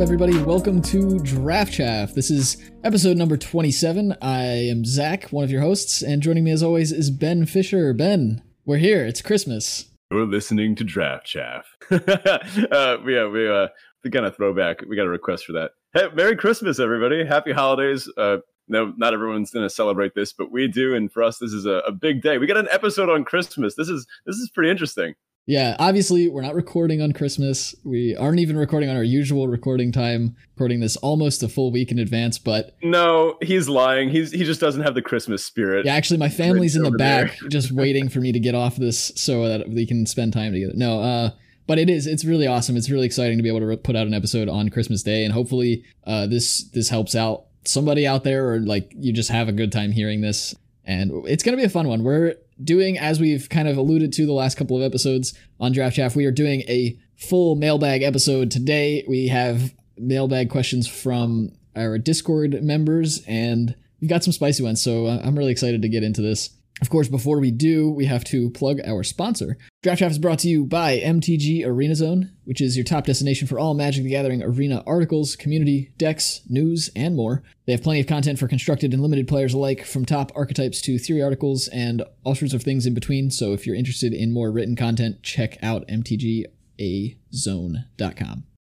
up, everybody? Welcome to Draft Chaff. This is episode number 27. I am Zach, one of your hosts, and joining me as always is Ben Fisher. Ben, we're here. It's Christmas. We're listening to Draft Chaff. uh, yeah, we uh, we got a throwback. We got a request for that. Hey, Merry Christmas, everybody! Happy holidays. Uh, no, not everyone's going to celebrate this, but we do, and for us, this is a, a big day. We got an episode on Christmas. This is this is pretty interesting. Yeah, obviously we're not recording on Christmas. We aren't even recording on our usual recording time. Recording this almost a full week in advance, but no, he's lying. He's he just doesn't have the Christmas spirit. Yeah, actually, my family's in the back, just waiting for me to get off this so that we can spend time together. No, uh, but it is it's really awesome. It's really exciting to be able to put out an episode on Christmas Day, and hopefully, uh, this this helps out somebody out there, or like you just have a good time hearing this. And it's gonna be a fun one. We're doing, as we've kind of alluded to the last couple of episodes on Draft Chaff, we are doing a full mailbag episode today. We have mailbag questions from our Discord members, and we've got some spicy ones. So uh, I'm really excited to get into this. Of course, before we do, we have to plug our sponsor. Draft Chaff is brought to you by MTG Arena Zone, which is your top destination for all Magic the Gathering arena articles, community, decks, news, and more. They have plenty of content for constructed and limited players alike, from top archetypes to theory articles and all sorts of things in between. So if you're interested in more written content, check out mtgazone.com.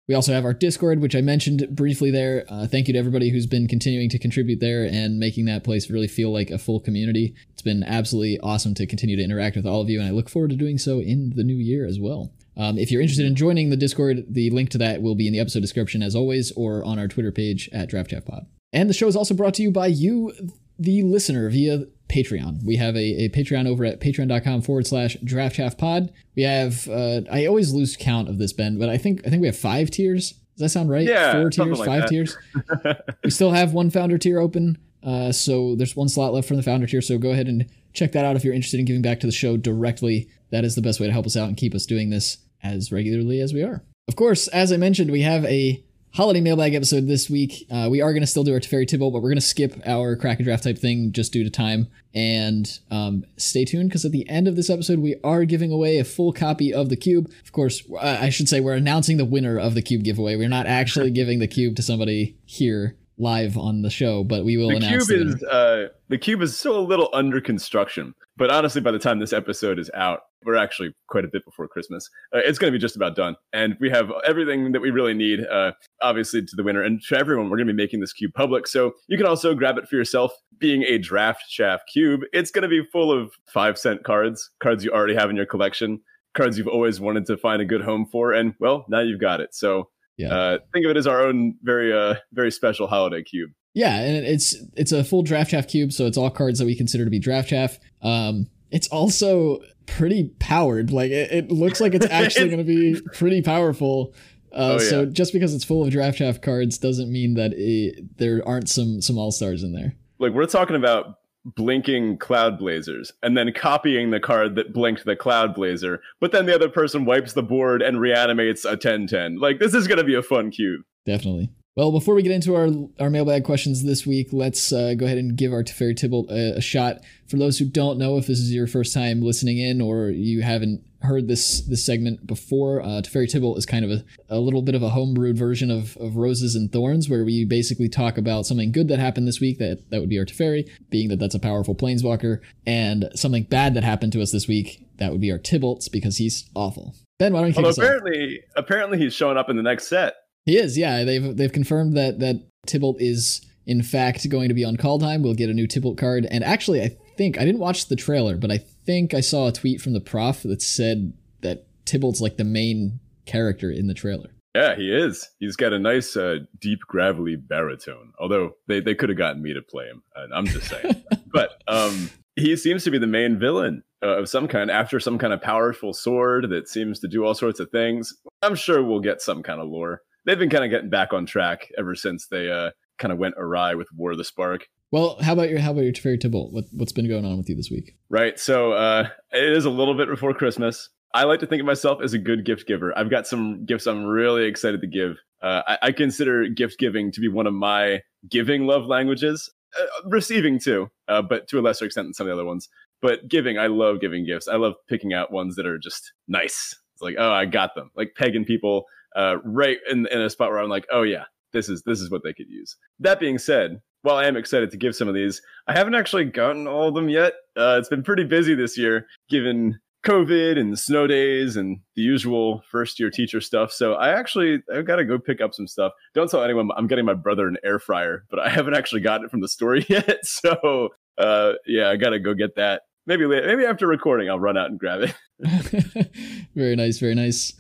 We also have our Discord, which I mentioned briefly there. Uh, thank you to everybody who's been continuing to contribute there and making that place really feel like a full community. It's been absolutely awesome to continue to interact with all of you, and I look forward to doing so in the new year as well. Um, if you're interested in joining the Discord, the link to that will be in the episode description as always, or on our Twitter page at DraftChaffPod. And the show is also brought to you by you, the listener, via Patreon. We have a, a Patreon over at patreon.com forward slash draftchaffpod. We have, uh, I always lose count of this, Ben, but I think, I think we have five tiers. Does that sound right? Yeah. Four tiers, like five that. tiers. we still have one founder tier open. Uh, so there's one slot left from the founder tier. So go ahead and check that out if you're interested in giving back to the show directly. That is the best way to help us out and keep us doing this as regularly as we are. Of course, as I mentioned, we have a holiday mailbag episode this week. Uh, we are going to still do our Teferi Tibalt, but we're going to skip our Kraken draft type thing just due to time. And um, stay tuned because at the end of this episode, we are giving away a full copy of the cube. Of course, I should say we're announcing the winner of the cube giveaway. We're not actually giving the cube to somebody here live on the show, but we will The announce cube is uh, the cube is still a little under construction, but honestly, by the time this episode is out, we're actually quite a bit before Christmas. Uh, it's going to be just about done, and we have everything that we really need. Uh, obviously, to the winner and to everyone, we're going to be making this cube public, so you can also grab it for yourself. Being a draft chaff cube, it's going to be full of five cent cards, cards you already have in your collection, cards you've always wanted to find a good home for, and well, now you've got it. So. Yeah. Uh, think of it as our own very, uh, very special holiday cube. Yeah, and it's it's a full draft chaff cube, so it's all cards that we consider to be draft chaff. Um, it's also pretty powered. Like it, it looks like it's actually going to be pretty powerful. Uh, Oh, So yeah. just because it's full of draft chaff cards doesn't mean that it, there aren't some some all stars in there. like we're talking about blinking Cloudblazers and then copying the card that blinked the Cloudblazer but then the other person wipes the board and reanimates a 10-10 like this is going to be a fun cube Definitely. Well, before we get into our our mailbag questions this week, let's uh, go ahead and give our Teferi Tibalt a, a shot. For those who don't know, if this is your first time listening in or you haven't heard this this segment before, uh, Teferi Tibalt is kind of a, a little bit of a homebrewed version of, of Roses and Thorns, where we basically talk about something good that happened this week. That that would be our Teferi, being that that's a powerful planeswalker, and something bad that happened to us this week. That would be our Tibalt's because he's awful. Ben, why don't you kick although us off? apparently apparently he's showing up in the next set He is, yeah. They've they've confirmed that that Tibalt is in fact going to be on Kaldheim. We'll get a new Tibalt card, and actually, I think I didn't watch the trailer, but I think I saw a tweet from the prof that said that Tibalt's like the main character in the trailer. yeah he is he's got a nice uh, deep gravelly baritone although they, they could have gotten me to play him uh, i'm just saying but um he seems to be the main villain uh, of some kind after some kind of powerful sword that seems to do all sorts of things i'm sure we'll get some kind of lore they've been kind of getting back on track ever since they uh, kind of went awry with war of the spark. Well, how about your how about your Teferi Tibalt? What what's been going on with you this week? right so uh, it is a little bit before christmas. I like to think of myself as a good gift giver. I've got some gifts i'm really excited to give. Uh, I, I consider gift giving to be one of my giving love languages. Uh, receiving too uh, but to a lesser extent than some of the other ones. But giving i love giving gifts. I love picking out ones that are just nice. It's like, oh, I got them. Like pegging people uh, right in, in a spot where I'm like, oh yeah, this is this is what they could use. That being said, while I am excited to give some of these, I haven't actually gotten all of them yet. Uh, it's been pretty busy this year, given COVID and snow days and the usual first year teacher stuff. So I actually I've got to go pick up some stuff. Don't tell anyone I'm getting my brother an air fryer, but I haven't actually gotten it from the store yet. So uh, yeah, I got to go get that. Maybe later, maybe after recording, I'll run out and grab it. very nice, very nice.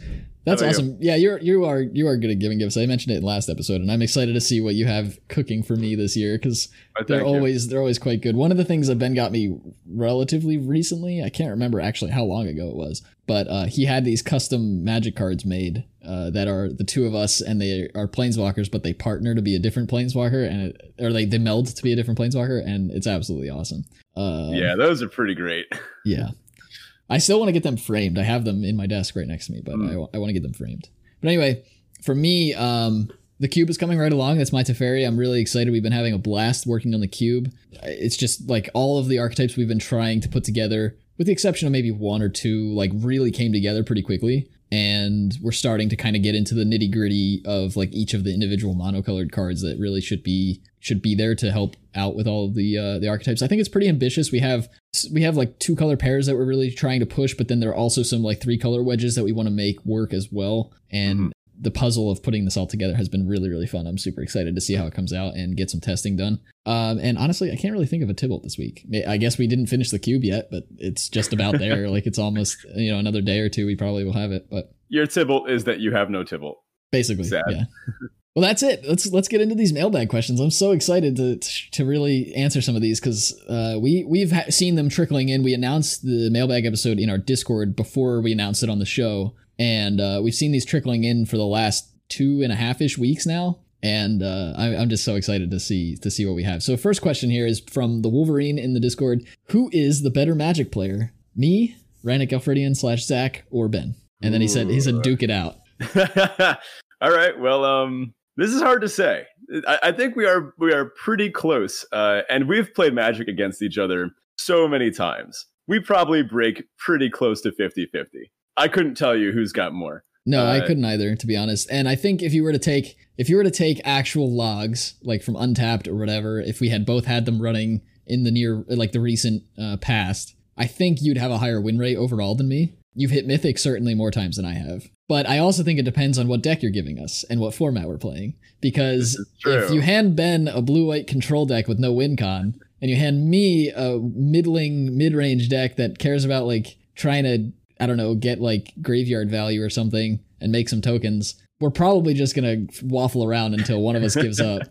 That's awesome. Yeah, you're you are you are good at giving gifts. I mentioned it in last episode, and I'm excited to see what you have cooking for me this year because oh, they're always you. they're always quite good. One of the things that Ben got me relatively recently, I can't remember actually how long ago it was, but uh, he had these custom magic cards made uh, that are the two of us, and they are planeswalkers, but they partner to be a different planeswalker, and it, or they they meld to be a different planeswalker, and it's absolutely awesome. Uh, yeah, those are pretty great. yeah, I still want to get them framed. I have them in my desk right next to me, but mm. I, I want to get them framed. But anyway, for me, um, the cube is coming right along. That's my Teferi. I'm really excited. We've been having a blast working on the cube. It's just like all of the archetypes we've been trying to put together, with the exception of maybe one or two, like really came together pretty quickly and we're starting to kind of get into the nitty gritty of like each of the individual monocolored cards that really should be should be there to help out with all of the uh, the archetypes. I think it's pretty ambitious. We have we have like two color pairs that we're really trying to push, but then there are also some like three color wedges that we want to make work as well. And mm-hmm the puzzle of putting this all together has been really really fun. I'm super excited to see how it comes out and get some testing done. Um, and honestly, I can't really think of a Tibalt this week. I guess we didn't finish the cube yet, but it's just about there. like it's almost you know another day or two. We probably will have it. But your Tibalt is that you have no Tibalt. Basically, Sad. yeah. Well, that's it. Let's let's get into these mailbag questions. I'm so excited to to really answer some of these because uh, we we've ha- seen them trickling in. We announced the mailbag episode in our Discord before we announced it on the show, and uh, we've seen these trickling in for the last two and a half ish weeks now and uh, I, am just so excited to see to see what we have. So, first question here is from the Wolverine in the Discord: Who is the better Magic player, me, Ranik Galfridian slash Zach, or Ben? And then he said he said duke it out. All right. Well, um, this is hard to say. I, I think we are we are pretty close, uh, and we've played Magic against each other so many times. We probably break pretty close to 50-50. I couldn't tell you who's got more. No, uh, I couldn't either, to be honest. And I think if you were to take if you were to take actual logs, like from Untapped or whatever, if we had both had them running in the near like the recent uh, past, I think you'd have a higher win rate overall than me. You've hit Mythic certainly more times than I have. But I also think it depends on what deck you're giving us and what format we're playing. Because if you hand Ben a blue white control deck with no win con, and you hand me a middling mid range deck that cares about like trying to I don't know, get like graveyard value or something and make some tokens, we're probably just going to waffle around until one of us gives up.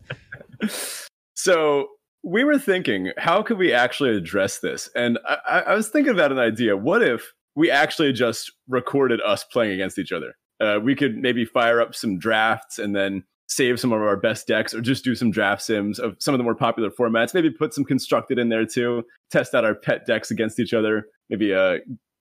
So we were thinking, how could we actually address this? And I, I, was thinking about an idea. What if we actually just recorded us playing against each other? Uh, we could maybe fire up some drafts and then save some of our best decks or just do some draft sims of some of the more popular formats maybe put some constructed in there too test out our pet decks against each other maybe uh,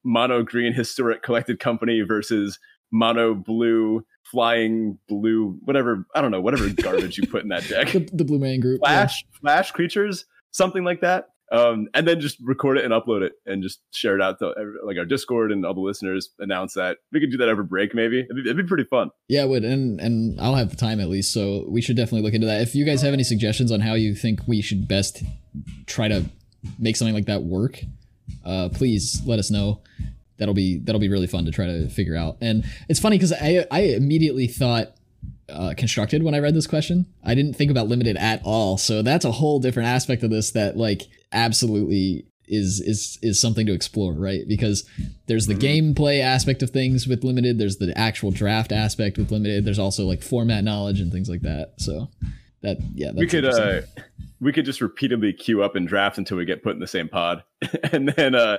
mono green historic collected company versus mono blue flying blue whatever i don't know whatever garbage you put in that deck. The, the blue man group flash yeah. flash creatures something like that. Um, and then just record it and upload it and just share it out to like our discord and all the listeners announce that. We could do that every break maybe. It'd be, it'd be pretty fun. Yeah it would. And and i'll have the time at least so we should definitely look into that. If you guys have any suggestions on how you think we should best try to make something like that work uh, please let us know. That'll be that'll be really fun to try to figure out. And it's funny because I I immediately thought uh, constructed when I read this question. I didn't think about limited at all. So that's a whole different aspect of this that like absolutely is is is something to explore, right? Because there's the mm-hmm. gameplay aspect of things with limited, there's the actual draft aspect with limited, there's also like format knowledge and things like that. So that yeah, we could uh we could just repeatedly queue up and draft until we get put in the same pod, and then uh,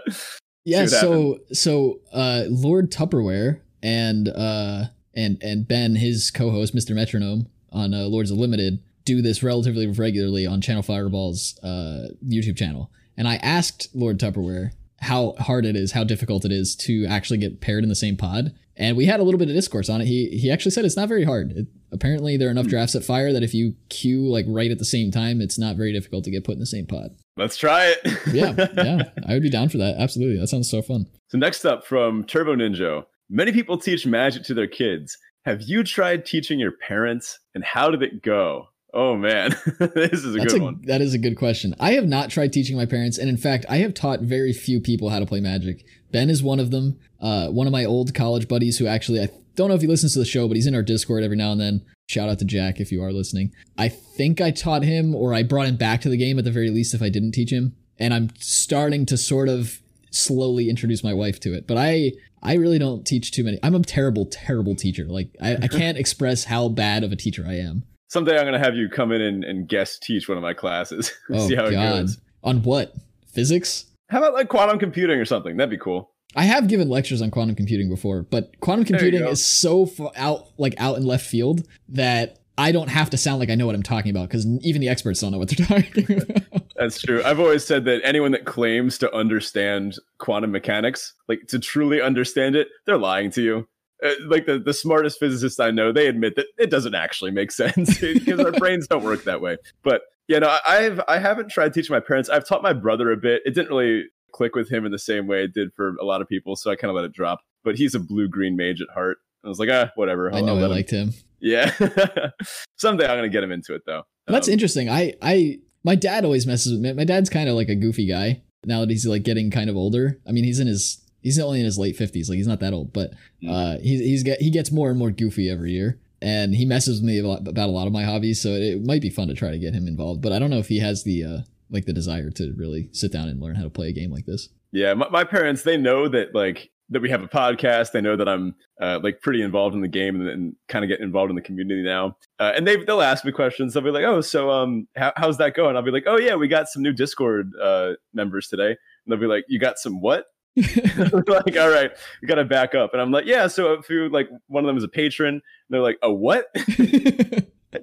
yeah. So happens. so uh, Lord Tupperware and uh and and Ben, his co-host, Mr. Metronome on uh, Lords of Limited, do this relatively regularly on Channel Fireball's uh, YouTube channel. And I asked Lord Tupperware how hard it is, how difficult it is to actually get paired in the same pod. And we had a little bit of discourse on it. He he actually said it's not very hard. It, apparently, there are enough hmm. drafts at Fire that if you queue like right at the same time, it's not very difficult to get put in the same pod. Let's try it. yeah, yeah, I would be down for that. Absolutely, that sounds so fun. So next up from Turbo Ninja, Many people teach magic to their kids. Have you tried teaching your parents, and how did it go? Oh man, this is a That's good a, one. That is a good question. I have not tried teaching my parents, and in fact, I have taught very few people how to play Magic. Ben is one of them. Uh, one of my old college buddies, who actually I don't know if he listens to the show, but he's in our Discord every now and then. Shout out to Jack if you are listening. I think I taught him, or I brought him back to the game at the very least if I didn't teach him. And I'm starting to sort of slowly introduce my wife to it. But I I really don't teach too many. I'm a terrible, terrible teacher. Like I, I can't express how bad of a teacher I am. Someday I'm going to have you come in and, and guest teach one of my classes. Oh See how it God. goes. On what? Physics? How about like quantum computing or something? That'd be cool. I have given lectures on quantum computing before, but quantum computing is so far out, like out in left field, that I don't have to sound like I know what I'm talking about because even the experts don't know what they're talking about. That's true. I've always said that anyone that claims to understand quantum mechanics, like to truly understand it, they're lying to you. Uh, like the, the smartest physicists I know, they admit that it doesn't actually make sense because our brains don't work that way. But you know, I- I've I haven't tried teaching my parents. I've taught my brother a bit. It didn't really click with him in the same way it did for a lot of people, so I kind of let it drop. But he's a blue green mage at heart. I was like, ah, whatever. I I'll- know I let him- liked him. Yeah. Someday I'm gonna get him into it though. That's Um, interesting. I, I, my dad always messes with me. My dad's kind of like a goofy guy now that he's like getting kind of older. I mean, he's in his, he's only in his late fifties. Like he's not that old, but Mm. uh, he's he's get he gets more and more goofy every year. And he messes with me about a lot of my hobbies, so it might be fun to try to get him involved. But I don't know if he has the uh, like the desire to really sit down and learn how to play a game like this. Yeah, my, my parents they know that like that we have a podcast. They know that I'm uh, like pretty involved in the game and, and kind of get involved in the community now. Uh, and they they'll ask me questions. They'll be like, "Oh, so um, how, how's that going?" I'll be like, "Oh yeah, we got some new Discord uh, members today." And they'll be like, "You got some what?" like, all right, we got to back up. And I'm like, "Yeah." So if you like, one of them is a patron. And they're like, "A what?"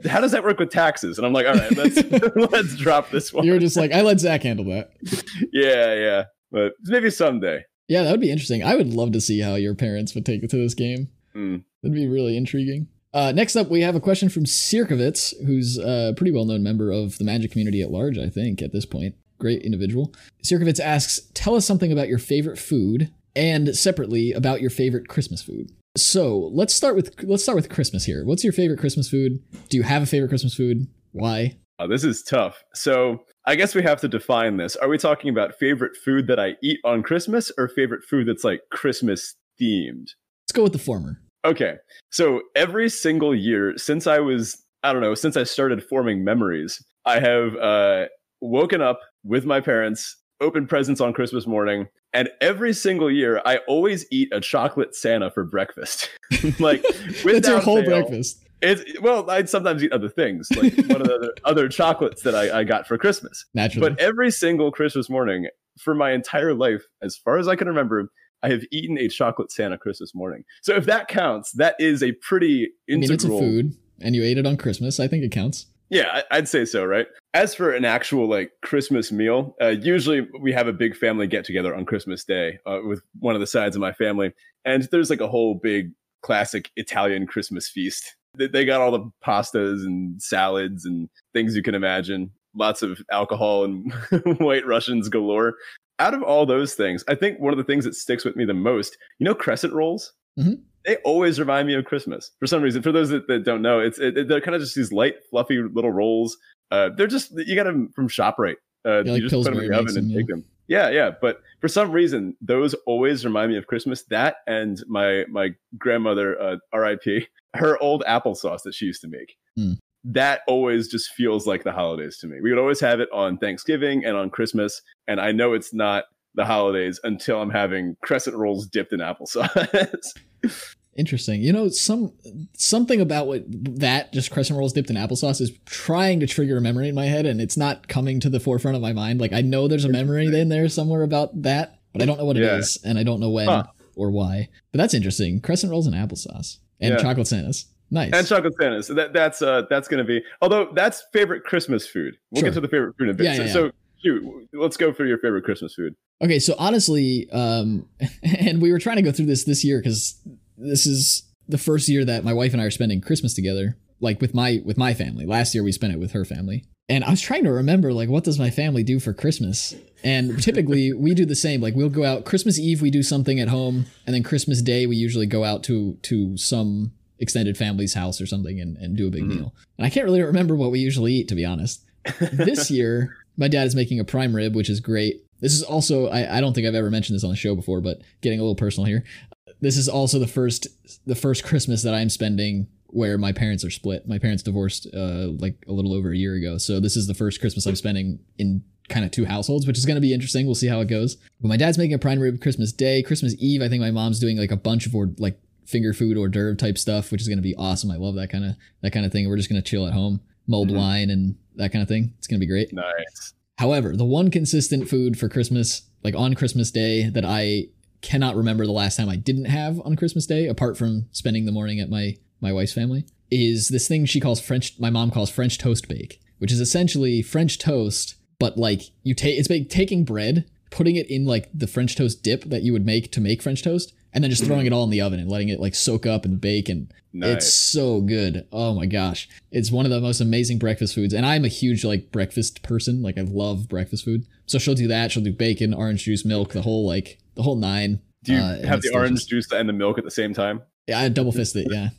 How does that work with taxes? And I'm like, "All right, let's let's drop this one." You're just like I let Zach handle that. yeah, yeah. But maybe someday. Yeah, that would be interesting. I would love to see how your parents would take it to this game. Mm. That'd be really intriguing. Uh, next up, we have a question from Sirkovitz, who's a pretty well known member of the Magic community at large, I think, at this point. Great individual. Sirkovitz asks, Tell us something about your favorite food and separately about your favorite Christmas food. So let's start with let's start with Christmas here. What's your favorite Christmas food? Do you have a favorite Christmas food? Why? Oh, this is tough. So I guess we have to define this. Are we talking about favorite food that I eat on Christmas or favorite food that's like Christmas themed? Let's go with the former. Okay. So every single year since I was, I don't know, since I started forming memories, I have uh, woken up with my parents, open presents on Christmas morning, and every single year I always eat a chocolate Santa for breakfast. like, That's your whole fail. breakfast. It's well, I'd sometimes eat other things, like one of the other, other chocolates that I, I got for Christmas. Naturally. But every single Christmas morning for my entire life, as far as I can remember, I have eaten a chocolate Santa Christmas morning. So if that counts, that is a pretty I mean, it's a integral. food, and you ate it on Christmas. I think it counts. Yeah, I'd say so, right? As for an actual like Christmas meal, uh, usually we have a big family get together on Christmas Day uh, with one of the sides of my family, and there's like a whole big classic Italian Christmas feast. They- They got all the pastas and salads and things you can imagine, lots of alcohol and white Russians galore. Out of all those things, I think one of the things that sticks with me the most, you know, crescent rolls. Mhm. They always remind me of Christmas for some reason. For those that, that don't know, it's it, they're kind of just these light, fluffy little rolls. Uh, they're just you got them from Shoprite. Uh, Yeah, you like just put them in the oven and them, take them. Yeah, yeah. But for some reason, those always remind me of Christmas. That and my my grandmother, uh, R.I.P. Her old applesauce that she used to make. Hmm. That always just feels like the holidays to me. We would always have it on Thanksgiving and on Christmas, and I know it's not the holidays until I'm having crescent rolls dipped in applesauce. Interesting. You know, some something about what that just crescent rolls dipped in applesauce is trying to trigger a memory in my head, and it's not coming to the forefront of my mind. Like I know there's a memory in there somewhere about that, but I don't know what it Yeah. is, and I don't know when Huh. or why. But that's interesting. Crescent rolls and applesauce and Yeah. chocolate Santas. Nice. and chocolate Santas. So that, that's uh, that's going to be. Although that's favorite Christmas food. We'll Sure. get to the favorite food in a bit. Yeah, so, yeah, so shoot, let's go for your favorite Christmas food. Okay, so honestly, um, and we were trying to go through this this year because this is the first year that my wife and I are spending Christmas together, like with my with my family. Last year we spent it with her family, and I was trying to remember like what does my family do for Christmas? And typically we do the same. Like we'll go out Christmas Eve we do something at home, and then Christmas Day we usually go out to to some extended family's house or something and, and do a big Mhm. meal. And I can't really remember what we usually eat to be honest. this year my dad is making a prime rib, which is great. This is also I, I don't think I've ever mentioned this on the show before, but getting a little personal here. This is also the first the first Christmas that I'm spending where my parents are split. My parents divorced uh like a little over a year ago. So this is the first Christmas I'm spending in kind of two households, which is going to be interesting. We'll see how it goes. But my dad's making a prime rib Christmas Day, Christmas Eve. I think my mom's doing like a bunch of or like finger food hors d'oeuvre type stuff, which is going to be awesome. I love that kind of that kind of thing. We're just going to chill at home, mulled Mhm. wine and that kind of thing. It's going to be great. Nice. However, the one consistent food for Christmas, like on Christmas Day, that I cannot remember the last time I didn't have on Christmas Day, apart from spending the morning at my my wife's family, is this thing she calls French. My mom calls French toast bake, which is essentially French toast, but like you take it's like taking bread, putting it in like the French toast dip that you would make to make French toast, and then just mm-hmm. throwing it all in the oven and letting it like soak up and bake and Nice. it's so good. Oh my gosh. It's one of the most amazing breakfast foods. And I'm a huge like breakfast person. Like I love breakfast food. So she'll do that. She'll do bacon, orange juice, milk, the whole like the whole nine. Do you uh, have the orange delicious. juice and the milk at the same time? Yeah, I double fist it, yeah.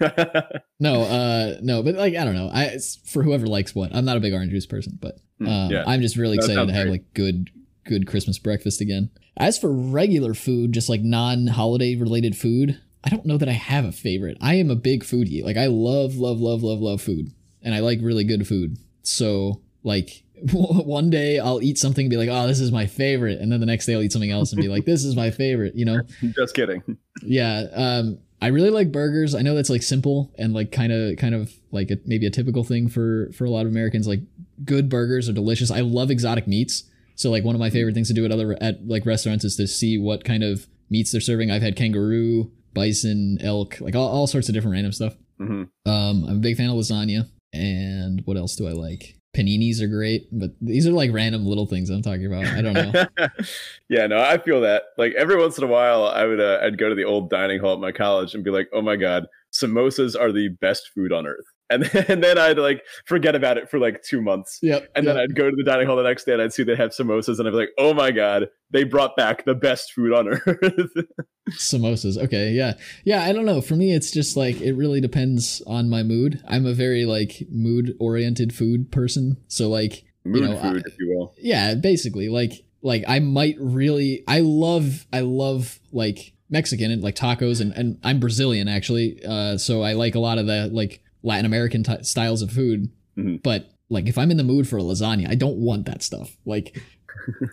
No, uh no, but like I don't know. I it's for whoever likes what. I'm not a big orange juice person, but Hmm, um, yeah. I'm just really excited to have great. like good good Christmas breakfast again. As for regular food, just like non-holiday related food, I don't know that I have a favorite. I am a big foodie. Like I love love love love love food and I like really good food. So like one day I'll eat something and be like, "Oh, this is my favorite." And then the next day I'll eat something else and be like, "This is my favorite," you know? Just kidding. yeah um i really like burgers. I know that's like simple and like kind of kind of like a, maybe a typical thing for for a lot of americans. Like good burgers are delicious. I love exotic meats. So like one of my favorite things to do at other at like restaurants is to see what kind of meats they're serving. I've had kangaroo bison elk like all, all sorts of different random stuff. Hmm um i'm a big fan of lasagna. And what else do i like paninis are great but these are like random little things i'm talking about. I don't know. Yeah, no, I feel that. Like every once in a while, I would uh, I'd go to the old dining hall at my college and be like, "Oh my god, samosas are the best food on earth," and then, and then I'd like forget about it for like two months. yep And yep. then I'd go to the dining hall the next day and I'd see they have samosas and I'd be like, oh my God, they brought back the best food on earth. samosas okay yeah yeah i don't know for me it's just like it really depends on my mood i'm a very like mood oriented food person so like Mood know, food, I- if you will. yeah basically like like i might really i love i love like mexican and like tacos and, and i'm brazilian actually uh so i like a lot of the like latin american t- styles of food Mhm. but like if i'm in the mood for a lasagna i don't want that stuff like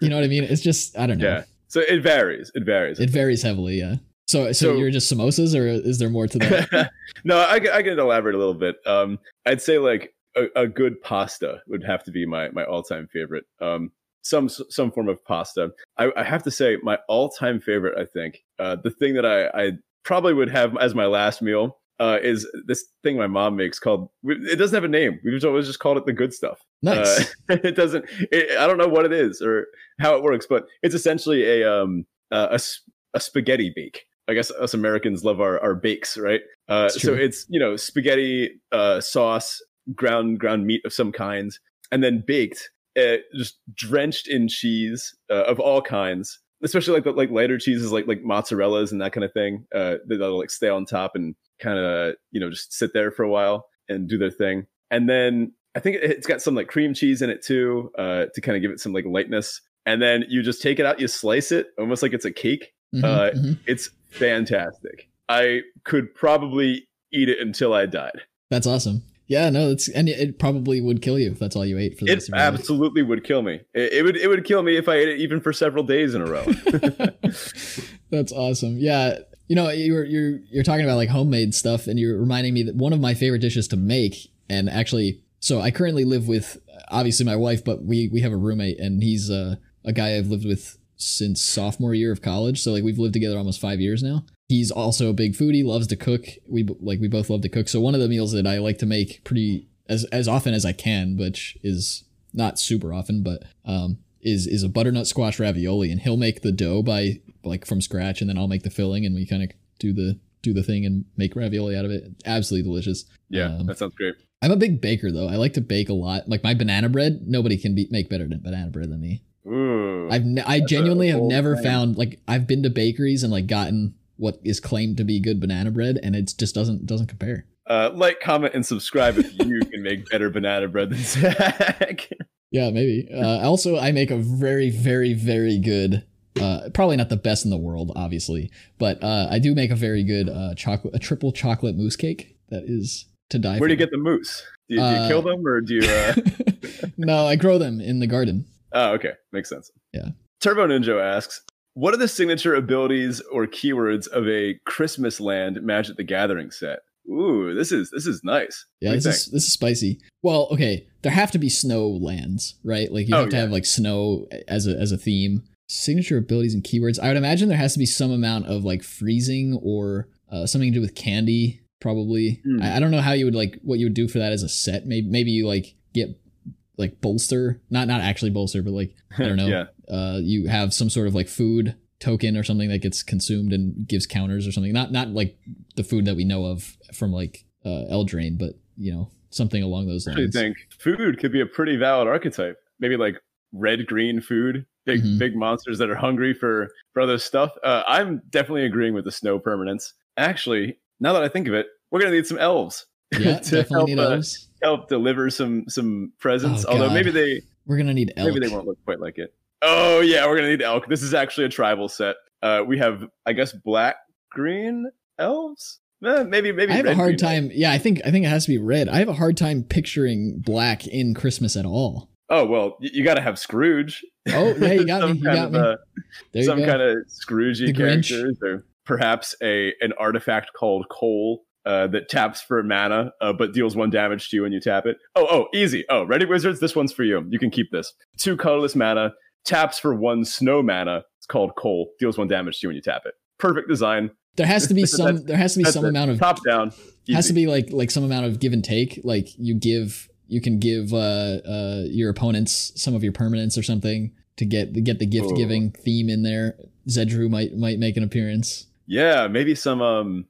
you know what i mean it's just i don't know Yeah. So it varies. It varies. it varies heavily, yeah. So, so, So- you're just samosas, or is there more to that? no, I, I can elaborate a little bit. Um, I'd say like a, a good pasta would have to be my my all time favorite. Um, some some form of pasta. I, I have to say my all time favorite. I think uh, the thing that I, I probably would have as my last meal uh, is this thing my mom makes called. It doesn't have a name. We've always just called it the good stuff. nice. Uh, it doesn't. It, I don't know what it is or how it works, but it's essentially a um a, a spaghetti bake. I guess us Americans love our, our bakes, right? Uh, so it's you know spaghetti uh, sauce, ground ground meat of some kinds, and then baked, uh, just drenched in cheese uh, of all kinds. Especially like the, like lighter cheeses, like like mozzarellas and that kind of thing. Uh, that'll like stay on top and kind of you know just sit there for a while and do their thing. And then I think it- it's got some like cream cheese in it too, uh, to kind of give it some like lightness. And then you just take it out, you slice it almost like it's a cake. Mhm, uh, mhm. It's fantastic. I could probably eat it until I died. That's awesome. Yeah, no, it's and it probably would kill you if that's all you ate for the It rest of your life. absolutely would kill me. It, it would it would kill me if I ate it even for several days in a row. That's awesome. Yeah, you know, you were you're you're talking about like homemade stuff, and you're reminding me that one of my favorite dishes to make, and actually, so I currently live with obviously my wife, but we we have a roommate, and he's uh, a guy I've lived with since sophomore year of college. So like we've lived together almost five years now. He's also a big foodie, loves to cook. We like we both love to cook. So one of the meals that I like to make pretty as as often as I can, which is not super often, but um, is is a butternut squash ravioli, and he'll make the dough by like from scratch, and then I'll make the filling, and we kind of do the do the thing and make ravioli out of it. Absolutely delicious. Yeah, Um, that sounds great. I'm a big baker though. I like to bake a lot. Like my banana bread, nobody can be, make better than banana bread than me. Ooh. I've ne- I genuinely have never claim. found like I've been to bakeries and like gotten what is claimed to be good banana bread and it just doesn't doesn't compare. uh, like, comment, and subscribe if you can make better banana bread than Zach. Yeah, maybe. Uh, also, I make a very, very, very good. Uh, probably not the best in the world, obviously, but uh, I do make a very good uh, chocolate, a triple chocolate mousse cake that is to die. For. Where do you get the moose? Do you, do you Uh, kill them or do you? Uh... no, I grow them in the garden. oh, okay, makes sense. Yeah. Turbo Ninja asks, "What are the signature abilities or keywords of a Christmas Land Magic the Gathering set?" Ooh, this is this is nice. Yeah, this is this is spicy. Well, okay, there have to be snow lands, right? Like you Oh, have to yeah. have like snow as a as a theme. Signature abilities and keywords. I would imagine there has to be some amount of like freezing or uh, something to do with candy. Probably. Hmm. I, I don't know how you would like what you would do for that as a set. Maybe maybe you like get like bolster, not not actually bolster, but like I don't know. yeah, uh, you have some sort of like food token or something that gets consumed and gives counters or something. Not not like the food that we know of from like uh, Eldraine, but you know something along those lines. I think food could be a pretty valid archetype. Maybe like red green food, big Mhm. big monsters that are hungry for for other stuff. Uh, I'm definitely agreeing with the snow permanents. Actually, now that I think of it, we're gonna need some elves. Yeah, to definitely help, need uh, help deliver some some presents. Oh, Although God. maybe they We're gonna need elk. maybe they won't look quite like it. Oh yeah, we're gonna need elk. This is actually a tribal set. Uh, we have I guess black green elves. Eh, maybe maybe I have a hard green time. Yeah, I think I think it has to be red. I have a hard time picturing black in Christmas at all. Oh well, you, you got to have Scrooge. Oh, yeah, you got me, you got of, me. uh, There some you go. kind of Scroogey characters, or perhaps a an artifact called Coal uh, that taps for mana, uh, but deals one damage to you when you tap it. Oh, oh, easy. Oh, ready, wizards? This one's for you. You can keep this. Two colorless mana, taps for one snow mana. It's called Coal, deals one damage to you when you tap it. Perfect design. there has to be some. There has to be some it. amount of top down. has to be like like some amount of give and take. Like you give you can give uh uh your opponents some of your permanents or something to get get the gift giving theme in there. Zedruu might might make an appearance. Yeah, maybe some um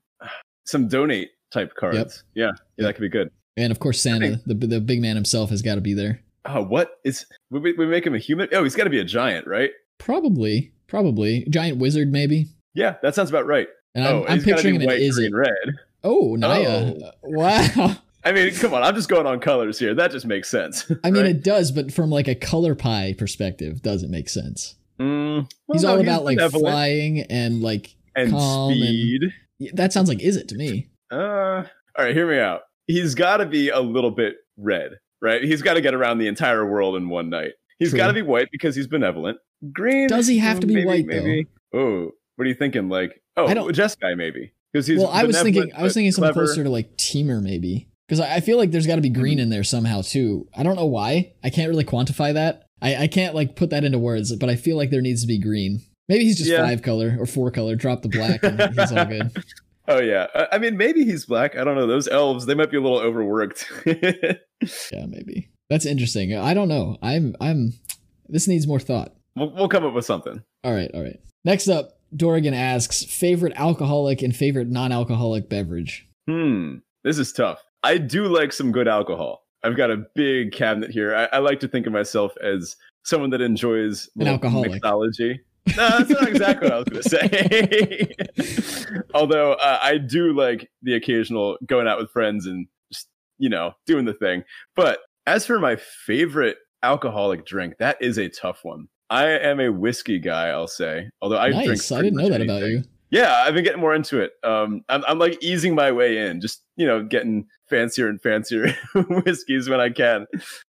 some donate type cards. Yeah, yeah, that could be good. And of course Santa, the the big man himself has got to be there. Oh, what is we, we make him a human? Oh, he's got to be a giant, right? Probably, probably giant wizard maybe. Yeah, that sounds about right. And oh, I'm, I'm he's picturing him in white, green, red. Oh, Naya. Wow. I mean, come on, I'm just going on colors here. That just makes sense. I mean, right? it does, but from like a color pie perspective, doesn't make sense. Mm, well, he's no, all about like flying and like and calm and- speed. yeah, that sounds like is it to me. Uh, all right, hear me out. He's got to be a little bit red, right? He's got to get around the entire world in one night. He's got to be white because he's benevolent. Green. Does he have to be maybe, white, Maybe. Oh, what are you thinking? Like, oh, I don't- Jeskai maybe because he's. well, I was thinking, I was thinking something clever. closer to like Temur maybe, because I, I feel like there's got to be Mm-hmm. green in there somehow too. I don't know why. I can't really quantify that. I, I can't like put that into words, but I feel like there needs to be green. Maybe he's just Yeah. five color or four color. Drop the black, and he's all good. Oh yeah, I- I mean maybe he's black. I don't know. Those elves, they might be a little overworked. Yeah, maybe. That's interesting. I don't know. I'm I'm. This needs more thought. we'll, we'll come up with something. All right, all right. Next up, Dorrigan asks favorite alcoholic and favorite non-alcoholic beverage. Hmm, this is tough. I do like some good alcohol. I've got a big cabinet here. I, I like to think of myself as someone that enjoys An little alcoholic. mixology. No, that's not exactly what I was going to say. Although uh, I do like the occasional going out with friends and just you know doing the thing. But as for my favorite alcoholic drink, that is a tough one. I am a whiskey guy, I'll say. Although I drink. I didn't know that about you. Yeah, I've been getting more into it. Um, I'm, I'm like easing my way in, just you know, getting fancier and fancier whiskeys when I can,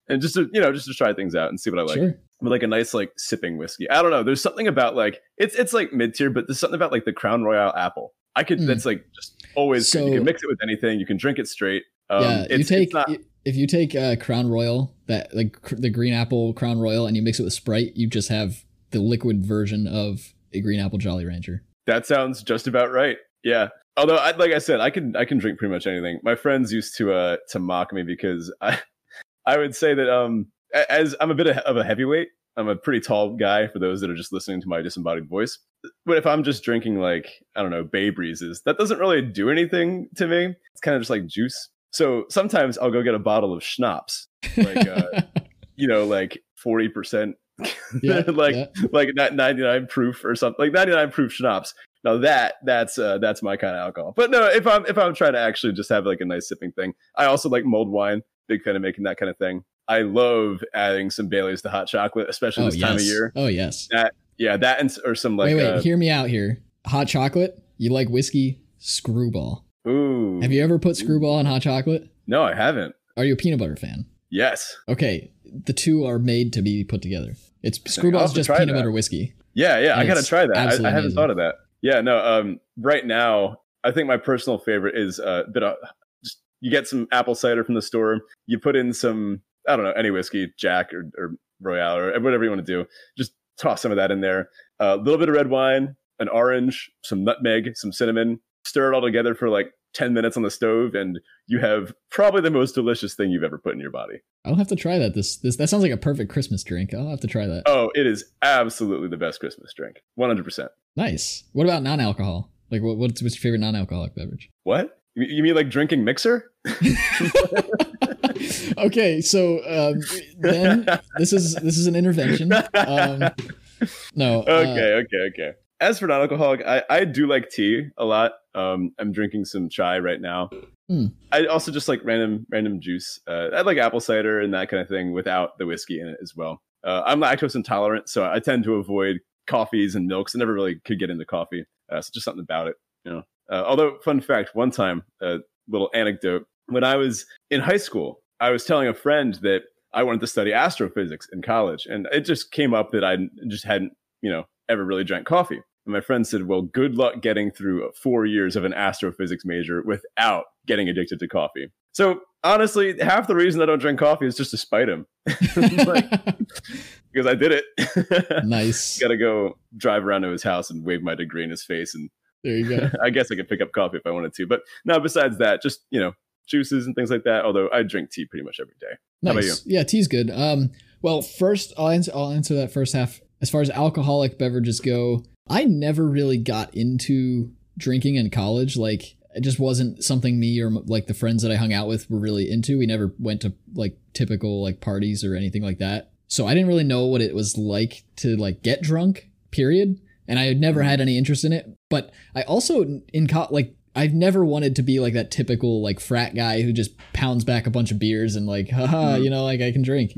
and just to you know, just to try things out and see what I like. Sure. With like a nice like sipping whiskey. I don't know. There's something about like it's it's like mid tier, but there's something about like the Crown Royal apple. I could Mm. that's like just always good. you can mix it with anything. You can drink it straight. Um, yeah, you take not, if you take uh, Crown Royal, that like cr- the green apple Crown Royal, and you mix it with Sprite, you just have the liquid version of a green apple Jolly Rancher. That sounds just about right. Yeah. Although, I, like I said, I can I can drink pretty much anything. My friends used to uh to mock me because I I would say that um as I'm a bit of a heavyweight, I'm a pretty tall guy for those that are just listening to my disembodied voice. But if I'm just drinking like I don't know Bay Breezes, that doesn't really do anything to me. It's kind of just like juice. So sometimes I'll go get a bottle of schnapps, like uh, you know, like forty percent, Yeah, like yeah. like ninety nine proof or something, like ninety nine proof schnapps. Now that that's uh, that's my kind of alcohol. But no, if I'm if I'm trying to actually just have like a nice sipping thing, I also like mulled wine. Big fan of making that kind of thing. I love adding some Bailey's to hot chocolate, especially oh this yes. time of year. Oh yes. Yeah, that and or some like wait, wait. uh, hear me out here. Hot chocolate. You like whiskey? Screwball. ooh. Have you ever put screwball in hot chocolate? No, I haven't. Are you a peanut butter fan? Yes. Okay, the two are made to be put together. It's screwball's just peanut that. butter whiskey. Yeah, yeah. I gotta try that. I, I haven't amazing. thought of that. Yeah, no. Um, right now, I think my personal favorite is uh, a bit of just you get some apple cider from the store. You put in some I don't know any whiskey, Jack or, or Royal or whatever you want to do. Just toss some of that in there. A little bit of red wine, an orange, some nutmeg, some cinnamon. Stir it all together for like ten minutes on the stove, and you have probably the most delicious thing you've ever put in your body. I'll have to try that. This this that sounds like a perfect Christmas drink. I'll have to try that. Oh, it is absolutely the best Christmas drink. One hundred percent. Nice. What about non-alcohol? Like, what, what's what's your favorite non-alcoholic beverage? What? You mean like drinking mixer? okay, so um, then this is this is an intervention. Um, no. uh, okay, okay, okay. As for non-alcoholic, I, I do like tea a lot. Um, I'm drinking some chai right now. Hmm. I also just like random random juice. Uh, I like apple cider and that kind of thing without the whiskey in it as well. Uh, I'm lactose intolerant, so I tend to avoid coffees and milks. I never really could get into coffee, uh, so just something about it, you know. Uh, although, fun fact: one time, a little anecdote. When I was in high school, I was telling a friend that I wanted to study astrophysics in college, and it just came up that I just hadn't, you know, ever really drank coffee. And my friend said, "Well, good luck getting through four years of an astrophysics major without getting addicted to coffee." So honestly, half the reason I don't drink coffee is just to spite him, like, because I did it. nice. Got to go drive around to his house and wave my degree in his face, and There you go. I guess I could pick up coffee if I wanted to. But no, besides that, just you know, juices and things like that. Although I drink tea pretty much every day. How about Nice. Yeah, tea's good. Um, well, first I'll answer, I'll answer that first half. As far as alcoholic beverages go, I never really got into drinking in college. Like, it just wasn't something me or like the friends that I hung out with were really into. We never went to like typical like parties or anything like that. So I didn't really know what it was like to like get drunk. Period. And I had never had any interest in it. But I also in co- like I've never wanted to be like that typical like frat guy who just pounds back a bunch of beers and like, haha, Mhm. you know, like I can drink.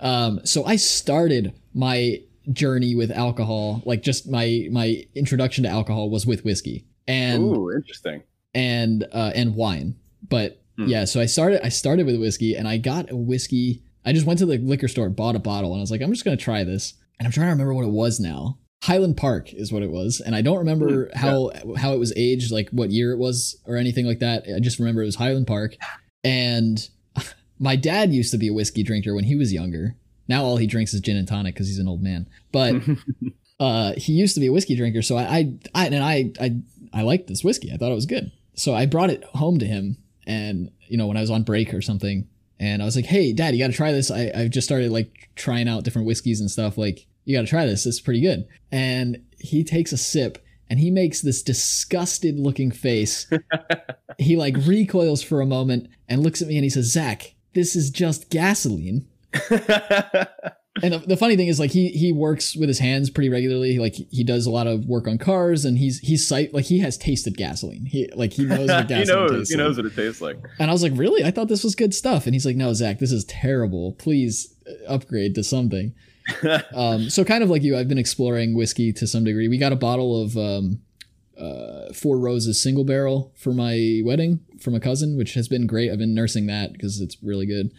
Um, so I started my journey with alcohol, like just my my introduction to alcohol was with whiskey and Ooh, interesting. and uh, and wine. But Hmm. yeah, so I started I started with whiskey and I got a whiskey. I just went to the liquor store, bought a bottle, and I was like, I'm just gonna try this. And I'm trying to remember what it was now. Highland Park is what it was, and I don't remember Hmm, how how it was aged, like what year it was or anything like that. I just remember it was Highland Park, and my dad used to be a whiskey drinker when he was younger. Now all he drinks is gin and tonic because he's an old man. But uh, he used to be a whiskey drinker, so I, I, I and I, I, I liked this whiskey. I thought it was good, so I brought it home to him, and you know when I was on break or something, and I was like, "Hey, Dad, you got to try this. I, I've just started like trying out different whiskeys and stuff. Like, you got to try this. It's pretty good." And he takes a sip, and he makes this disgusted looking face. he like recoils for a moment and looks at me, and he says, "Zach, this is just gasoline." And the, the funny thing is, like he he works with his hands pretty regularly. Like he does a lot of work on cars, and he's he's sight like he has tasted gasoline. He like he knows what gasoline he knows. tastes He like. knows what it tastes like. And I was like, really? I thought this was good stuff. And he's like, no, Zach, this is terrible. Please uh, upgrade to something. Um, so kind of like you, I've been exploring whiskey to some degree. We got a bottle of um, uh, Four Roses single barrel for my wedding from a cousin, which has been great. I've been nursing that because it's really good.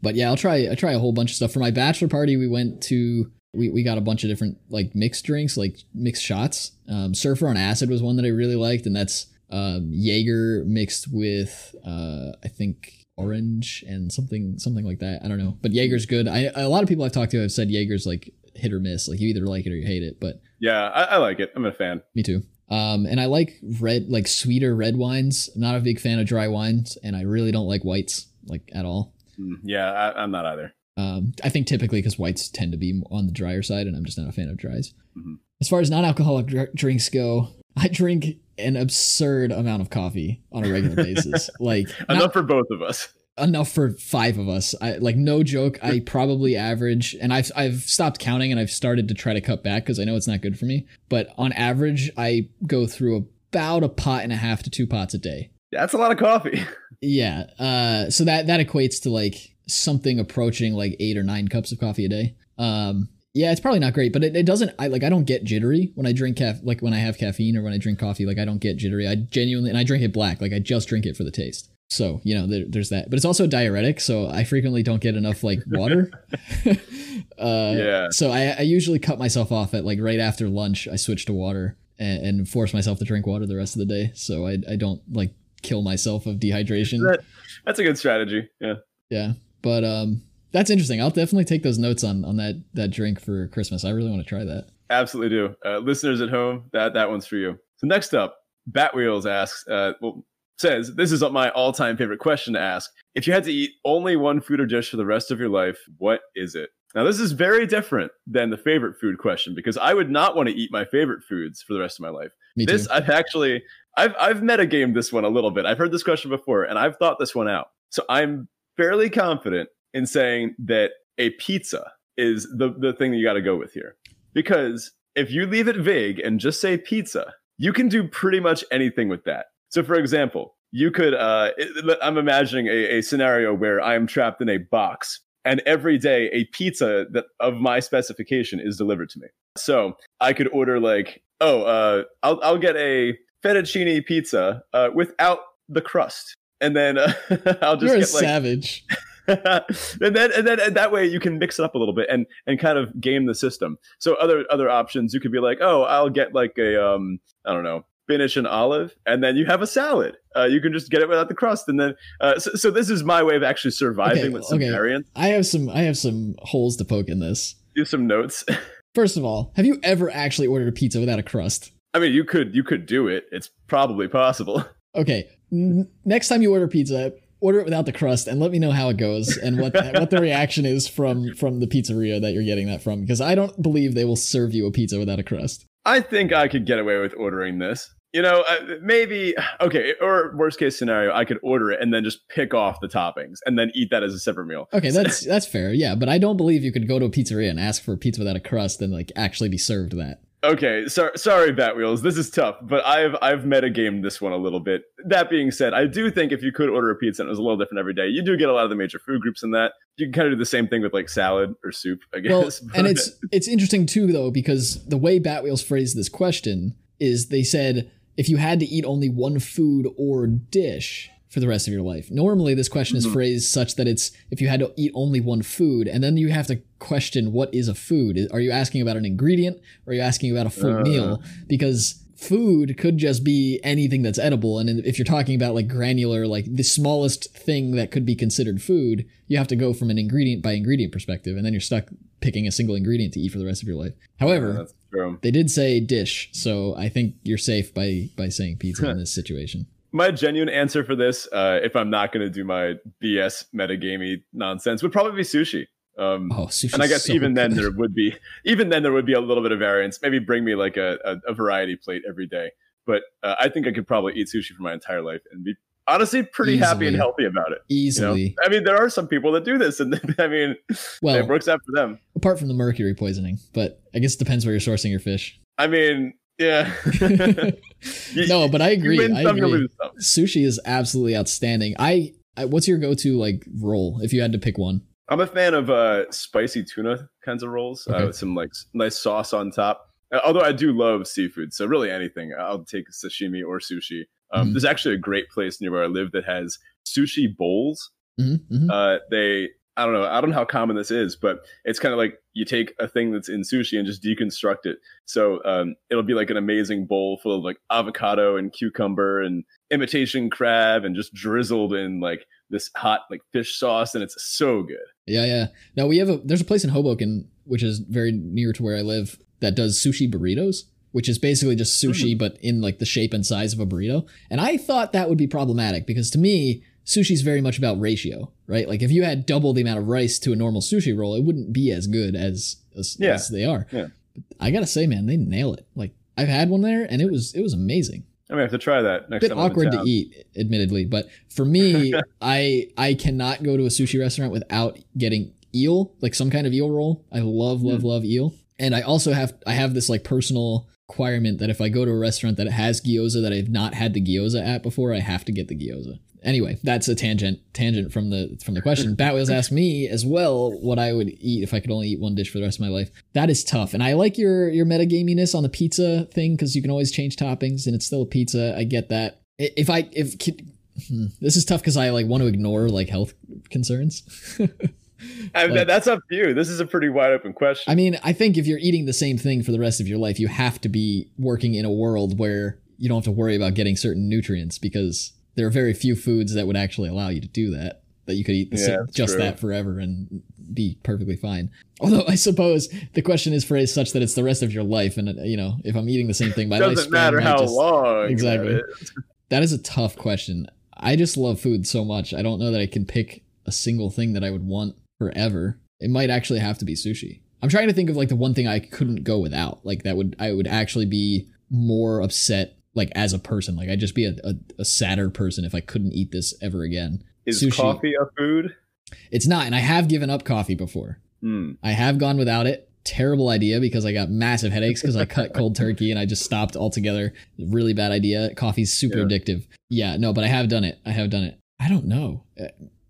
But yeah, I'll try. I try a whole bunch of stuff for my bachelor party. We went to we, we got a bunch of different like mixed drinks, like mixed shots. Um, Surfer on acid was one that I really liked, and that's um, Jaeger mixed with uh, I think orange and something something like that. I don't know, but Jaeger's good. I a lot of people I've talked to have said Jaeger's like hit or miss. Like you either like it or you hate it. But yeah, I, I like it. I'm a fan. me too. Um, and I like red, like sweeter red wines. I'm not a big fan of dry wines, and I really don't like whites like at all. Mm, yeah, I, I'm not either. Um, I think typically because whites tend to be on the drier side, and I'm just not a fan of dries. Mhm. As far as non-alcoholic dr- drinks go, I drink an absurd amount of coffee on a regular basis, like not- Enough for both of us. enough for five of us. I like no joke. I probably average, and I've I've stopped counting, and I've started to try to cut back because I know it's not good for me. But on average, I go through about a pot and a half to two pots a day. That's a lot of coffee. Yeah. Uh, so that that equates to like something approaching like eight or nine cups of coffee a day. Um, yeah, it's probably not great, but it, it doesn't. I like I don't get jittery when I drink caf- like when I have caffeine or when I drink coffee. Like I don't get jittery. I genuinely and I drink it black. Like I just drink it for the taste. So you know there, there's that. But it's also diuretic, so I frequently don't get enough like water. uh, Yeah. So I, I usually cut myself off at like right after lunch. I switch to water and, and force myself to drink water the rest of the day, so I I don't like kill myself of dehydration. That- That's a good strategy. Yeah. Yeah, but um, that's interesting. I'll definitely take those notes on on that that drink for Christmas. I really want to try that. Absolutely do. Uh, listeners at home, that that one's for you. So next up, Batwheels asks, uh, well, says this is my all-time favorite question to ask. If you had to eat only one food or dish for the rest of your life, what is it? Now this is very different than the favorite food question because I would not want to eat my favorite foods for the rest of my life. Me this too. I've actually I've I've metagamed this one a little bit. I've heard this question before and I've thought this one out. So I'm fairly confident in saying that a pizza is the the thing that you got to go with here. Because if you leave it vague and just say pizza, you can do pretty much anything with that. So for example, you could uh I'm imagining a, a scenario where I am trapped in a box and every day a pizza that of my specification is delivered to me. So I could order like, oh, uh, I'll I'll get a fettuccine pizza uh, without the crust, and then uh, I'll just You're a get like, savage. and then and then and that way you can mix it up a little bit and and kind of game the system. So other other options you could be like, oh, I'll get like a um, I don't know. Spinach and olive, and then you have a salad. Uh, you can just get it without the crust, and then uh, so, so this is my way of actually surviving Okay, with some okay. variants. I have some I have some holes to poke in this. Do some notes. First of all, have you ever actually ordered a pizza without a crust? I mean, you could you could do it. It's probably possible. Okay, n- next time you order pizza, order it without the crust, and let me know how it goes and what what the reaction is from from the pizzeria that you're getting that from. Because I don't believe they will serve you a pizza without a crust. I think I could get away with ordering this. You know, uh, maybe okay. Or worst case scenario, I could order it and then just pick off the toppings and then eat that as a separate meal. Okay, that's that's fair. Yeah, but I don't believe you could go to a pizzeria and ask for a pizza without a crust and like actually be served that. Okay, so, sorry, Batwheels. This is tough, but I've I've metagamed this one a little bit. That being said, I do think if you could order a pizza and it was a little different every day, you do get a lot of the major food groups in that. You can kind of do the same thing with like salad or soup, I guess. Well, and it's it's interesting too though because the way Batwheels phrased this question is they said if you had to eat only one food or dish for the rest of your life. Normally this question is Mhm. phrased such that it's if you had to eat only one food and then you have to question what is a food? Are you asking about an ingredient or are you asking about a full Uh. meal? Because food could just be anything that's edible and if you're talking about like granular like the smallest thing that could be considered food you have to go from an ingredient by ingredient perspective and then you're stuck picking a single ingredient to eat for the rest of your life however true. they did say dish so i think you're safe by by saying pizza in this situation My genuine answer for this, uh, if I'm not going to do my BS metagamey nonsense, would probably be sushi. Um, oh sushi and I guess even then there would be even then there would be a little bit of variance. Maybe bring me like a, a, a variety plate every day. But uh, I think I could probably eat sushi for my entire life and be honestly pretty happy and healthy about it. you know? easily I mean, there are some people that do this, and I mean, well it works out for them. apart from the mercury poisoning but i guess it depends where you're sourcing your fish I mean, yeah. No but i agree i agree sushi is absolutely outstanding I, I what's your go-to like roll if you had to pick one I'm a fan of uh, spicy tuna kinds of rolls Okay. uh, with some like nice sauce on top. Uh, although I do love seafood, so really anything I'll take sashimi or sushi. Um, Mhm. There's actually a great place near where I live that has sushi bowls. hmm hmm Uh, they I don't know I don't know how common this is, but it's kind of like you take a thing that's in sushi and just deconstruct it. So um, it'll be like an amazing bowl full of like avocado and cucumber and imitation crab and just drizzled in like this hot like fish sauce, and it's so good. Yeah, yeah. Now we have a there's a place in Hoboken which is very near to where I live that does sushi burritos, which is basically just sushi but in like the shape and size of a burrito. And I thought that would be problematic because to me, sushi's very much about ratio, right? Like if you had double the amount of rice to a normal sushi roll, it wouldn't be as good as as, Yeah. as they are. Yeah. But I gotta say, man, they nail it. Like I've had one there, and it was it was amazing. I may have to try that next bit time. I'm in awkward to eat, admittedly, but for me, I I cannot go to a sushi restaurant without getting eel, like some kind of eel roll. I love love Hmm. love eel, and I also have I have this like personal requirement that if I go to a restaurant that has gyoza that I've not had the gyoza at before, I have to get the gyoza. Anyway, that's a tangent tangent from the from the question. Batwheels asked me as well what I would eat if I could only eat one dish for the rest of my life. That is tough, and I like your your metagaminess on the pizza thing because you can always change toppings and it's still a pizza. I get that. If I if hmm, this is tough because I like want to ignore like health concerns. I mean, Like- that's up to you. This is a pretty wide open question. I mean, I think if you're eating the same thing for the rest of your life, you have to be working in a world where you don't have to worry about getting certain nutrients because there are very few foods that would actually allow you to do that. That you could eat the Yeah, same, just true. that forever and be perfectly fine. Although I suppose the question is phrased such that it's the rest of your life, and you know, if I'm eating the same thing, my doesn't matter how just- long. Exactly. that is. That is a tough question. I just love food so much. I don't know that I can pick a single thing that I would want forever. It might actually have to be sushi. I'm trying to think of like the one thing I couldn't go without. Like that would I would actually be more upset like as a person. Like I'd just be a, a, a sadder person if I couldn't eat this ever again. Is Sushi. coffee a food? It's not, and I have given up coffee before. Hmm. I have gone without it. Terrible idea because I got massive headaches because I cut cold turkey and I just stopped altogether. Really bad idea. Coffee's super Yeah. addictive. Yeah, no, but I have done it. I have done it. I don't know.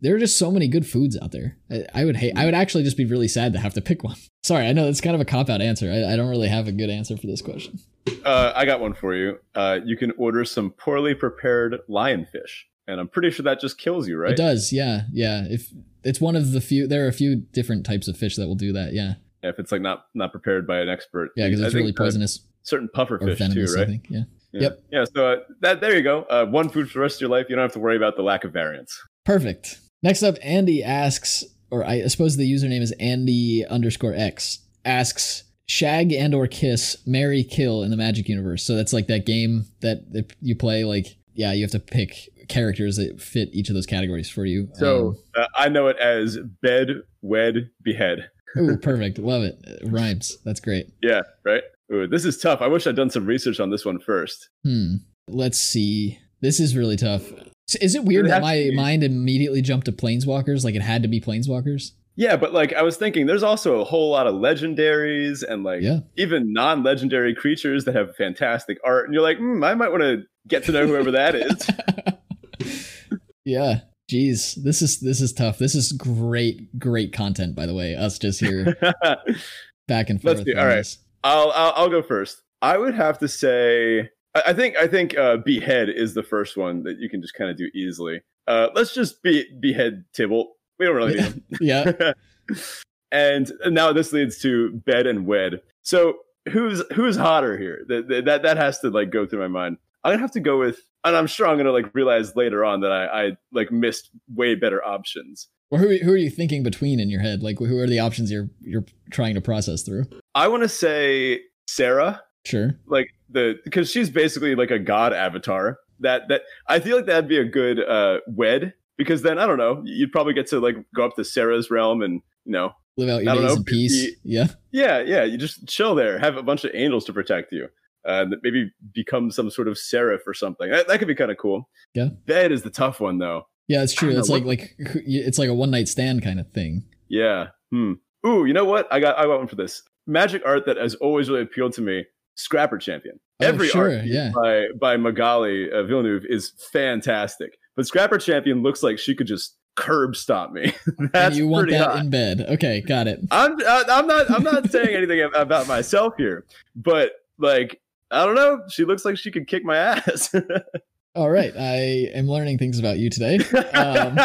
There are just so many good foods out there. I, I would hate. I would actually just be really sad to have to pick one. Sorry, I know that's kind of a cop out answer. I, I don't really have a good answer for this question. Uh, I got one for you. Uh, you can order some poorly prepared lionfish, and I'm pretty sure that just kills you, right? It does. Yeah, yeah. If it's one of the few, there are a few different types of fish that will do that. Yeah, Yeah, if it's like not not prepared by an expert. yeah, because it's really uh, poisonous certain puffer or fish venomous. too, I right? think. Yeah. Yeah. Yep. Yeah. So uh, that there you go. Uh, one food for the rest of your life. You don't have to worry about the lack of variance. Perfect. Next up, Andy asks, or I suppose the username is Andy underscore X, asks shag and or kiss, marry, kill in the Magic universe. So that's like that game that, you play. Like, yeah, you have to pick characters that fit each of those categories for you. So uh, I know it as bed, wed, behead. Um, ooh, perfect. Love it. It rhymes. That's great. Yeah. Right. Ooh, this is tough. I wish I'd done some research on this one first. Hmm. Let's see. This is really tough. Is it weird It that my mind immediately jumped to planeswalkers? Like it had to be planeswalkers? Yeah, but like I was thinking, there's also a whole lot of legendaries and like Yeah. even non-legendary creatures that have fantastic art, and you're like, hmm, I might want to get to know whoever that is. yeah. Jeez, this is this is tough. This is great, great content, by the way. Us just here back and forth. Let's do- all right. this. I'll, I'll I'll go first. I would have to say, I, I think I think uh, behead is the first one that you can just kind of do easily. Uh, let's just be behead Tibalt. We don't really need him. Yeah. and now this leads to bed and wed. So who's who's hotter here? That that that has to like go through my mind. I'm gonna have to go with, and I'm sure I'm gonna like realize later on that I, I like missed way better options. Or who who are you thinking between in your head? Like who are the options you're you're trying to process through? I want to say Serra, Sure. like the because she's basically like a god avatar. That that I feel like that'd be a good uh wed because then I don't know you'd probably get to like go up to Serra's realm and you know Live out your days know, in peace. be- yeah. Yeah, yeah. You just chill there, have a bunch of angels to protect you, uh, that maybe become some sort of seraph or something. That, that could be kind of cool. Yeah. Bed is the tough one though. Yeah, it's true. It's know, like like it's like a one night stand kind of thing. Yeah. Hmm. Ooh, you know what? I got I got one for this. Magic art that has always really appealed to me. Scrapper Champion. Oh, Every sure, art yeah. by by Magali uh, Villeneuve is fantastic, but Scrapper Champion looks like she could just curb stop me. And That's you want that hot. in bed. Okay, got it. I'm I- I'm not I'm not saying anything about myself here, but like I don't know, she looks like she could kick my ass. All right. I am learning things about you today. Um,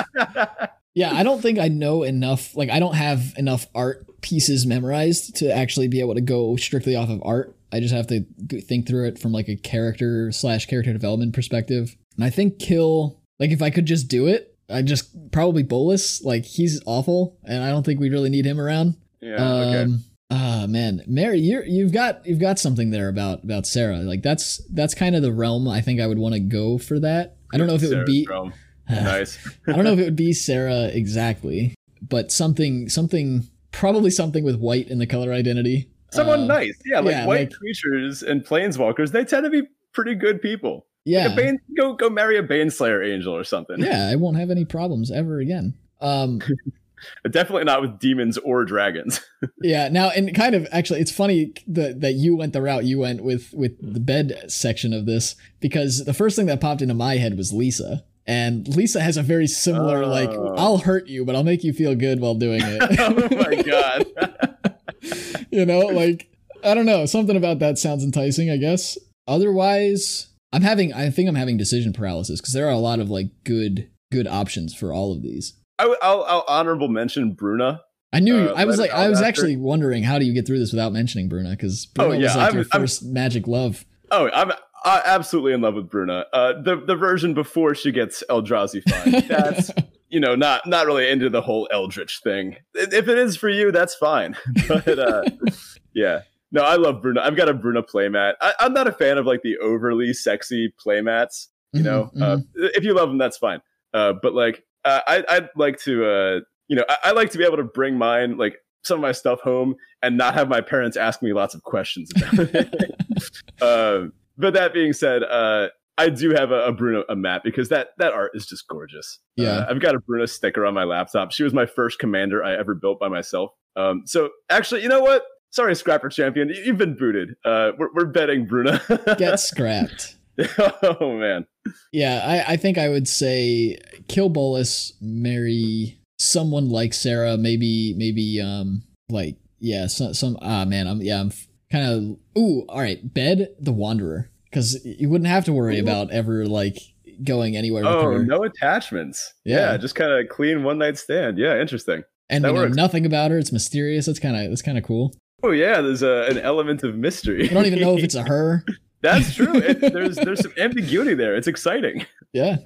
Yeah, I don't think I know enough. Like, I don't have enough art pieces memorized to actually be able to go strictly off of art. I just have to think through it from like a character slash character development perspective. And I think Kill, like, if I could just do it, I just probably Bolas. Like, he's awful, and I don't think we really need him around. yeah, okay. Um, ah man, Mary, you're you've got you've got something there about about Serra. Like that's that's kind of the realm I think I would want to go for that. I don't know if it would be realm. nice. I don't know if it would be Serra exactly, but something something probably something with white in the color identity. Someone Uh, nice. Yeah, like yeah, white like- creatures and planeswalkers, they tend to be pretty good people. Yeah. Like Bane, go go marry a Baneslayer angel or something. yeah, I won't have any problems ever again. Um Definitely not with demons or dragons. yeah, now and kind of actually it's funny that that you went the route you went with with the bed section of this because the first thing that popped into my head was Lisa. And Lisa has a very similar like Oh. I'll hurt you but I'll make you feel good while doing it. oh my god. You know, like I don't know, something about that sounds enticing, I guess. Otherwise, I'm having I think I'm having decision paralysis because there are a lot of like good good options for all of these. I, will I'll honorable mention Bruna. I knew Uh, I was like I was after. actually wondering how do you get through this without mentioning Bruna because Bruna Oh, yeah, was like I'm- your I'm- first magic love. Oh, I'm uh, absolutely in love with Bruna. Uh, the the version before she gets Eldrazi fine. That's you know not not really into the whole Eldritch thing. If it is for you, that's fine. But uh, yeah, no, I love Bruna. I've got a Bruna playmat. I, I'm not a fan of like the overly sexy playmats. You know, Mhm, uh, if you love them, that's fine. Uh, but like, uh, I, I'd like to, uh, you know, I, I like to be able to bring mine, like some of my stuff home, and not have my parents ask me lots of questions about it. um, but that being said, uh, I do have a, a Bruna a map because that that art is just gorgeous. Yeah. Uh, I've got a Bruna sticker on my laptop. She was my first commander I ever built by myself. Um, so actually, you know what? Sorry, Scrapper Champion, you- you've been booted. Uh, we're, we're bedding Bruna. Get scrapped. oh man. Yeah, I, I think I would say kill Bolas, marry someone like Serra, maybe maybe um like yeah, some some ah man, I'm yeah, I'm kind of ooh, all right, bed the wanderer cuz you wouldn't have to worry about ever like going anywhere with Oh, her. no attachments. Yeah, Yeah. just kind of clean one night stand. Yeah, interesting. and that we know nothing about her. It's mysterious. That's kind of that's kind of cool. Oh yeah, there's a, an element of mystery. I don't even know if it's a her. That's true. It, there's there's some ambiguity there. It's exciting. Yeah,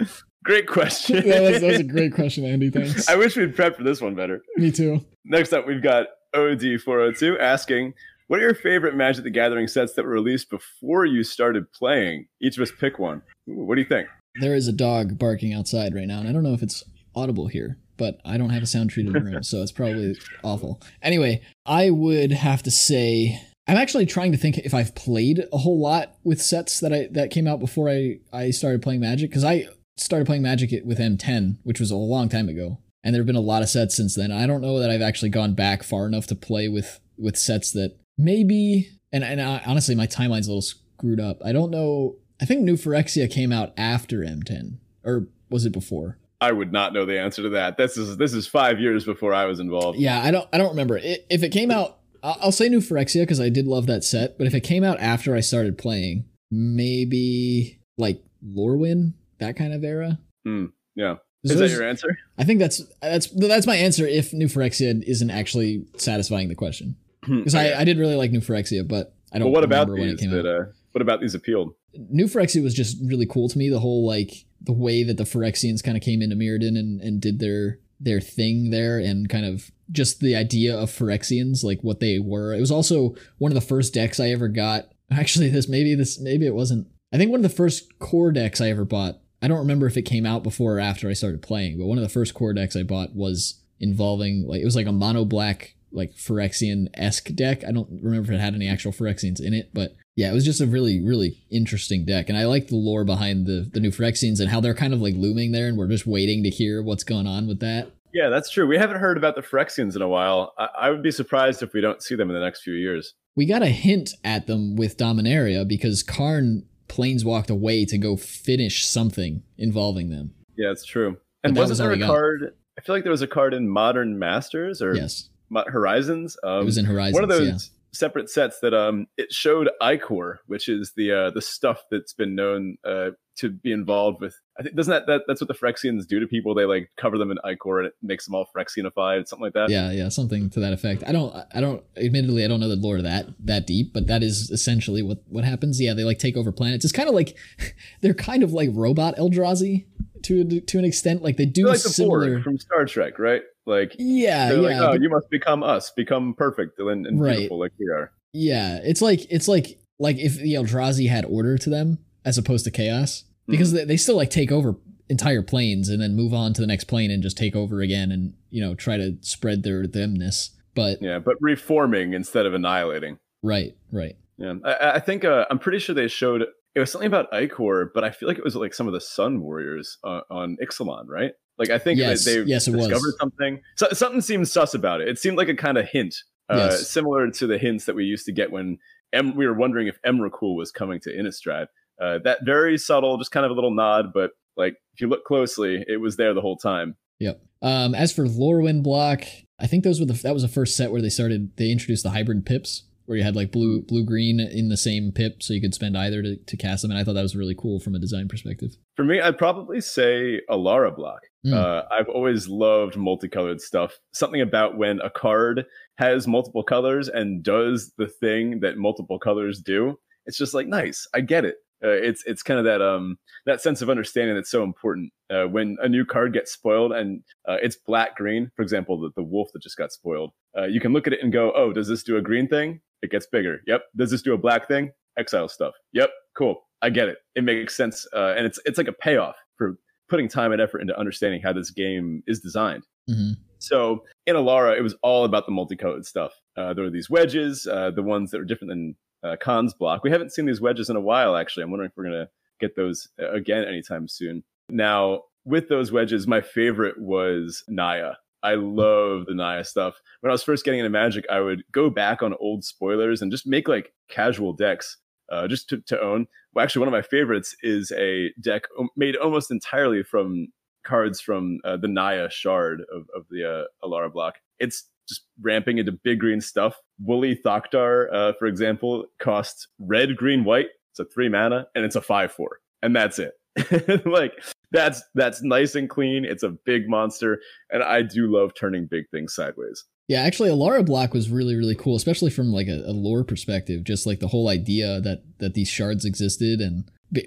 Great question. that was, that was a great question, Andy. Thanks. I wish we'd prepped for this one better. Me too. Next up, we've got OD402 asking, "What are your favorite Magic the Gathering sets that were released before you started playing? Each of us pick one. Ooh, what do you think? There is a dog barking outside right now, and I don't know if it's audible here, but I don't have a sound treated room, so it's probably awful. Anyway, I would have to say I'm actually trying to think if I've played a whole lot with sets that I that came out before I I started playing Magic because I started playing Magic with M10, which was a long time ago, and there have been a lot of sets since then. I don't know that I've actually gone back far enough to play with with sets that maybe and and I, honestly my timeline's a little screwed up. I don't know. I think New Phyrexia came out after M10, or was it before? I would not know the answer to that. This is this is five years before I was involved. Yeah, I don't. I don't remember. I if it came out, I'll say New Phyrexia because I did love that set. But if it came out after I started playing, maybe like Lorwyn, that kind of era. Hmm, yeah. Those- Is that your answer? I think that's that's that's my answer. If New Phyrexia isn't actually satisfying the question, because I, I did really like New Phyrexia, but I don't Well, what about remember when it these that? Uh, what about these appealed? New Phyrexia was just really cool to me. The whole like the way that the Phyrexians kind of came into Mirrodin and, and did their their thing there, and kind of just the idea of Phyrexians, like what they were. It was also one of the first decks I ever got. Actually, this maybe this maybe it wasn't. I think one of the first core decks I ever bought. I don't remember if it came out before or after I started playing, but one of the first core decks I bought was involving like it was like a mono black like Phyrexian esque deck. I don't remember if it had any actual Phyrexians in it, but yeah, it was just a really, really interesting deck. And I like the lore behind the, the new Phyrexians and how they're kind of like looming there and we're just waiting to hear what's going on with that. Yeah, that's true. We haven't heard about the Phyrexians in a while. I, I would be surprised if we don't see them in the next few years. We got a hint at them with Dominaria because Karn planeswalked away to go finish something involving them. Yeah, it's true. And wasn't was there a card? I feel like there was a card in Modern Masters or Yes. Horizons. Um, It was in Horizons. one of those yeah. separate sets that um it showed Ichor, which is the uh the stuff that's been known uh to be involved with. I think doesn't that, that that's what the Phyrexians do to people? They like cover them in Ichor and it makes them all Phyrexianified, something like that. Yeah, yeah, something to that effect. I don't, I don't. Admittedly, I don't know the lore that that deep, but that is essentially what what happens. Yeah, they like take over planets. It's kind of like they're kind of like robot Eldrazi to to an extent. Like they do They're like the similar. Borg from Star Trek, right? Like yeah, yeah, like, oh, but- you must become us, become perfect and, and Right. beautiful like we are. yeah. It's like it's like like if the Eldrazi had order to them as opposed to chaos, because they, they still like take over entire planes and then move on to the next plane and just take over again and you know try to spread their themness. But yeah, but reforming instead of annihilating. Right, right. Yeah, I, I think uh, I'm pretty sure they showed it was something about Ichor, but I feel like it was like some of the Sun Warriors uh, on Ixalan, right? Like I think yes, they yes, discovered was. something. So, something seems sus about it. It seemed like a kind of hint, uh, Yes. similar to the hints that we used to get when em- we were wondering if Emrakul was coming to Innistrad. Uh, that very subtle, just kind of a little nod, but like if you look closely, it was there the whole time. Yep. Um, as for Lorwyn block, I think those were the that was the first set where they started they introduced the hybrid pips where you had like blue blue green in the same pip, so you could spend either to, to cast them, and I thought that was really cool from a design perspective. For me, I'd probably say Alara block. Mm. Uh, I've always loved multicolored stuff. Something about when a card has multiple colors and does the thing that multiple colors do. It's just like nice. I get it. Uh, it's it's kind of that um that sense of understanding that's so important. Uh, when a new card gets spoiled and uh, it's black green, for example, the, the wolf that just got spoiled, uh, you can look at it and go, oh, does this do a green thing? It gets bigger. Yep. Does this do a black thing? Exile stuff. Yep. Cool. I get it. It makes sense, uh, and it's it's like a payoff putting time and effort into understanding how this game is designed. hmm So in Alara, it was all about the multicolored stuff. Uh, there were these wedges, uh, the ones that were different than uh, Khan's block. We haven't seen these wedges in a while, actually. I'm wondering if we're going to get those uh, again anytime soon. Now, with those wedges, my favorite was Naya. I love the Naya stuff. When I was first getting into Magic, I would go back on old spoilers and just make like casual decks uh, just to, to own. Well, actually, one of my favorites is a deck made almost entirely from cards from uh, the Naya shard of, of the uh, Alara block. It's just ramping into big green stuff. Woolly Thoctar, uh, for example, costs red, green, white. It's a three mana and it's a five four, and that's it. like that's that's nice and clean. It's a big monster, and I do love turning big things sideways. Yeah, actually, Alara block was really really cool, especially from like a, a lore perspective. Just like the whole idea that that these shards existed and be-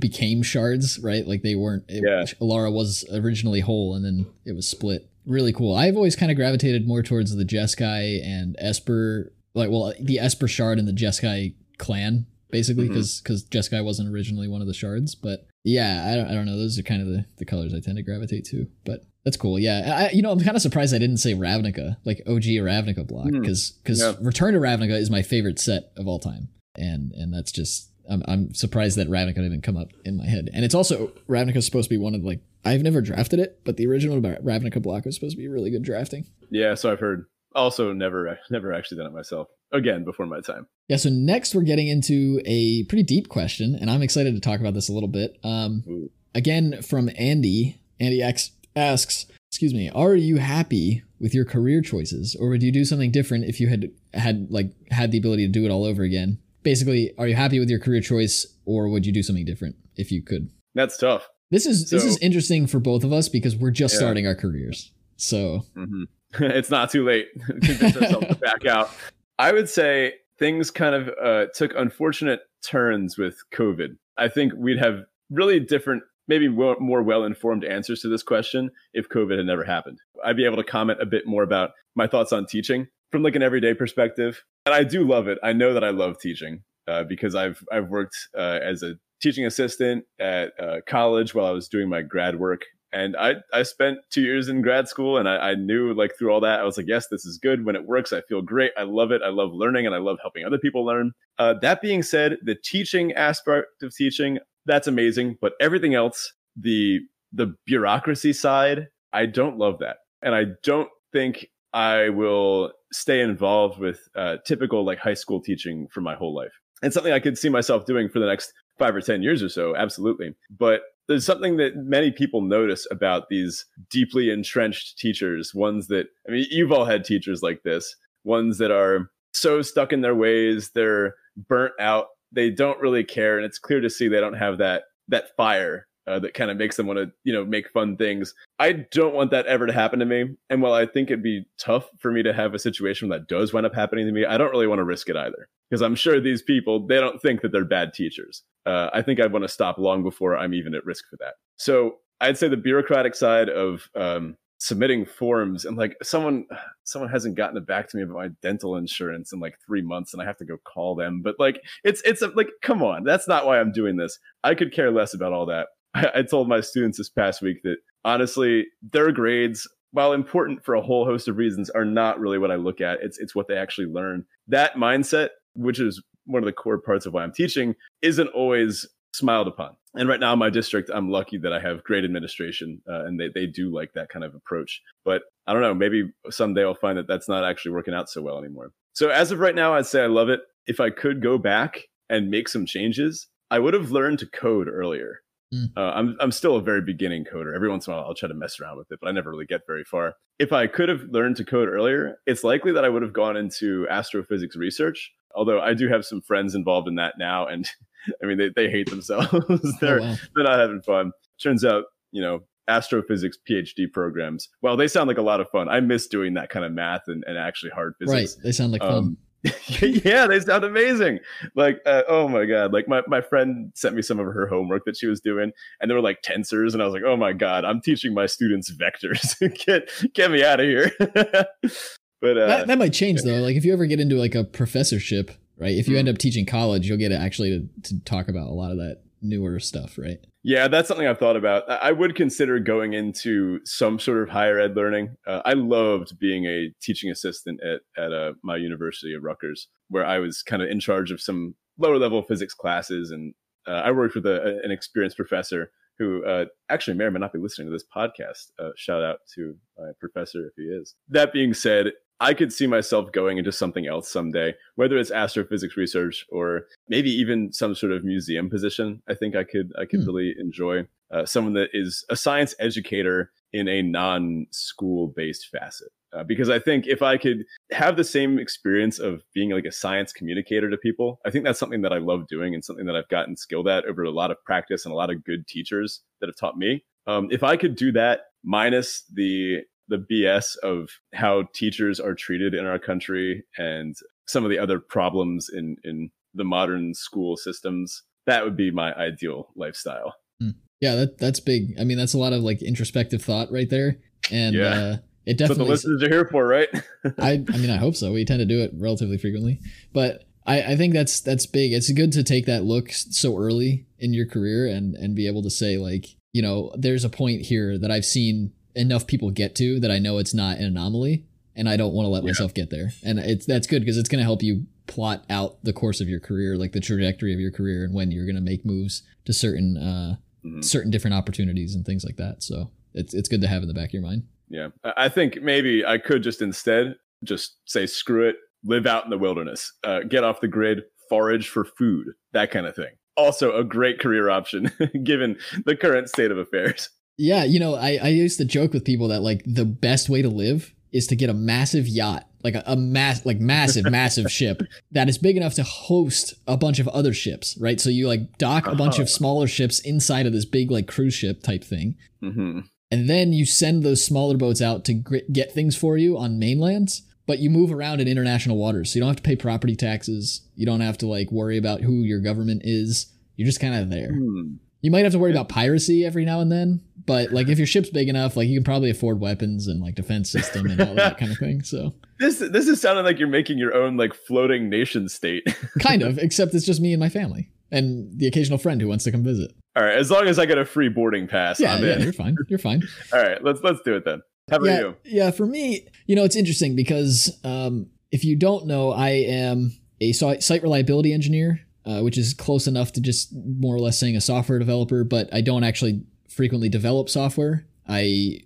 became shards, right? Like they weren't. It, Yeah. Alara was originally whole, and then it was split. Really cool. I've always kind of gravitated more towards the Jeskai and Esper, like well, the Esper shard and the Jeskai clan, basically, mm-hmm. because because Jeskai wasn't originally one of the shards, but yeah, I don't, I don't know. Those are kind of the, the colors I tend to gravitate to, but that's cool. Yeah, I, you know, I'm kind of surprised I didn't say Ravnica, like OG Ravnica block, Hmm. because because Yeah. Return to Ravnica is my favorite set of all time, and and that's just I'm I'm surprised that Ravnica didn't come up in my head, and it's also Ravnica is supposed to be one of like I've never drafted it, but the original Ravnica block was supposed to be really good drafting. Yeah, so I've heard. Also, never never actually done it myself. Again, before my time. Yeah, so next we're getting into a pretty deep question, and I'm excited to talk about this a little bit. Um, Ooh. again from Andy. Andy X asks, "Excuse me, are you happy with your career choices, or would you do something different if you had had like had the ability to do it all over again? Basically, are you happy with your career choice, or would you do something different if you could?" That's tough. This is this is interesting for both of us because we're just Yeah. starting our careers. So hmm it's not too late to convince ourselves to back out. I would say things kind of uh, took unfortunate turns with COVID. I think we'd have really different, maybe more well informed answers to this question if COVID had never happened. I'd be able to comment a bit more about my thoughts on teaching from like an everyday perspective. And I do love it. I know that I love teaching uh, because I've I've worked uh, as a teaching assistant at uh, college while I was doing my grad work and I, I spent two years in grad school and I, I knew like through all that i was like yes this is good when it works i feel great i love it i love learning and i love helping other people learn uh, that being said the teaching aspect of teaching that's amazing. But everything else the the bureaucracy side i don't love that. And i don't think i will stay involved with uh, typical like high school teaching for my whole life. And something i could see myself doing for the next five or ten years or so absolutely. But there's something that many people notice about these deeply entrenched teachers ones that i mean you've all had teachers like this ones that are so stuck in their ways they're burnt out they don't really care and it's clear to see they don't have that that fire uh, that kind of makes them want to you know make fun things. I don't want that ever to happen to me and while i think it'd be tough for me to have a situation that does wind up happening to me i don't really want to risk it either. Because i'm sure these people they don't think that they're bad teachers. Uh, I think I'd want to stop long before I'm even at risk for that. So I'd say the bureaucratic side of um, submitting forms and like someone someone hasn't gotten it back to me about my dental insurance in like three months and I have to go call them. But like it's it's a, like come on, that's not why I'm doing this. I could care less about all that. I, I told my students this past week that honestly, their grades, while important for a whole host of reasons, are not really what I look at. It's it's what they actually learn. That mindset, which is one of the core parts of why I'm teaching, isn't always smiled upon. And right now, in my district, I'm lucky that I have great administration, uh, and they they do like that kind of approach. But I don't know, maybe someday I'll find that that's not actually working out so well anymore. So as of right now, I'd say I love it. If I could go back and make some changes, I would have learned to code earlier. Mm. Uh, I'm I'm still a very beginning coder. Every once in a while, I'll try to mess around with it, but I never really get very far. If I could have learned to code earlier, it's likely that I would have gone into astrophysics research. Although I do have some friends involved in that now, and I mean they, they hate themselves. they're oh, wow. they're not having fun. Turns out, you know, astrophysics PhD programs. Well, they sound like a lot of fun. I miss doing that kind of math and, and actually hard physics. Right, they sound like fun. Yeah, they sound amazing. Like, uh, oh my god! Like my my friend sent me some of her homework that she was doing, and there were like tensors, and I was like, oh my god, I'm teaching my students vectors. get get me out of here. but uh, that, that might change though. Like if you ever get into like a professorship, right? If you mm-hmm. end up teaching college, you'll get to actually to, to talk about a lot of that newer stuff, right? Yeah, that's something I've thought about. I would consider going into some sort of higher ed learning. Uh, I loved being a teaching assistant at at uh, my university of Rutgers, where I was kind of in charge of some lower level physics classes, and uh, I worked with a, an experienced professor who uh, actually may or may not be listening to this podcast. Uh, shout out to my professor if he is. That being said, I could see myself going into something else someday, whether it's astrophysics research or maybe even some sort of museum position. I think I could I could hmm. really enjoy uh, someone that is a science educator in a non-school based facet. Uh, because I think if I could have the same experience of being like a science communicator to people, I think that's something that I love doing and something that I've gotten skilled at over a lot of practice and a lot of good teachers that have taught me. Um, if I could do that minus the the BS of how teachers are treated in our country and some of the other problems in in the modern school systems that would be my ideal lifestyle hmm. yeah that that's big i mean that's a lot of like introspective thought right there and yeah. uh it definitely what the listeners are here for right i i mean i hope so we tend to do it relatively frequently but I, I think that's that's big. It's good to take that look so early in your career and and be able to say like, you know, there's a point here that I've seen enough people get to that I know it's not an anomaly and I don't want to let yeah. myself get there. And it's that's good because it's going to help you plot out the course of your career, like the trajectory of your career and when you're going to make moves to certain uh mm-hmm. certain different opportunities and things like that. So it's it's good to have in the back of your mind. Yeah. I think maybe I could just instead just say screw it, live out in the wilderness, uh, get off the grid, forage for food, that kind of thing. Also a great career option given the current state of affairs. Yeah, you know, I, I used to joke with people that like the best way to live is to get a massive yacht, like a, a mass, like massive, massive ship that is big enough to host a bunch of other ships, right? So you like dock a bunch uh-huh. of smaller ships inside of this big like cruise ship type thing, mm-hmm. And then you send those smaller boats out to get things for you on mainlands. But you move around in international waters, so you don't have to pay property taxes. You don't have to like worry about who your government is. You're just kind of there. Hmm. You might have to worry about piracy every now and then, but like if your ship's big enough, like you can probably afford weapons and like defense system and all that kind of thing. So this this is sounding like you're making your own like floating nation state. kind of, except it's just me and my family and the occasional friend who wants to come visit. All right, as long as I get a free boarding pass, yeah, yeah, you're fine. You're fine. all right, let's let's do it then. How about yeah, you? Yeah, for me, you know, it's interesting because um, if you don't know, I am a site reliability engineer, uh, which is close enough to just more or less saying a software developer, but I don't actually frequently develop software. I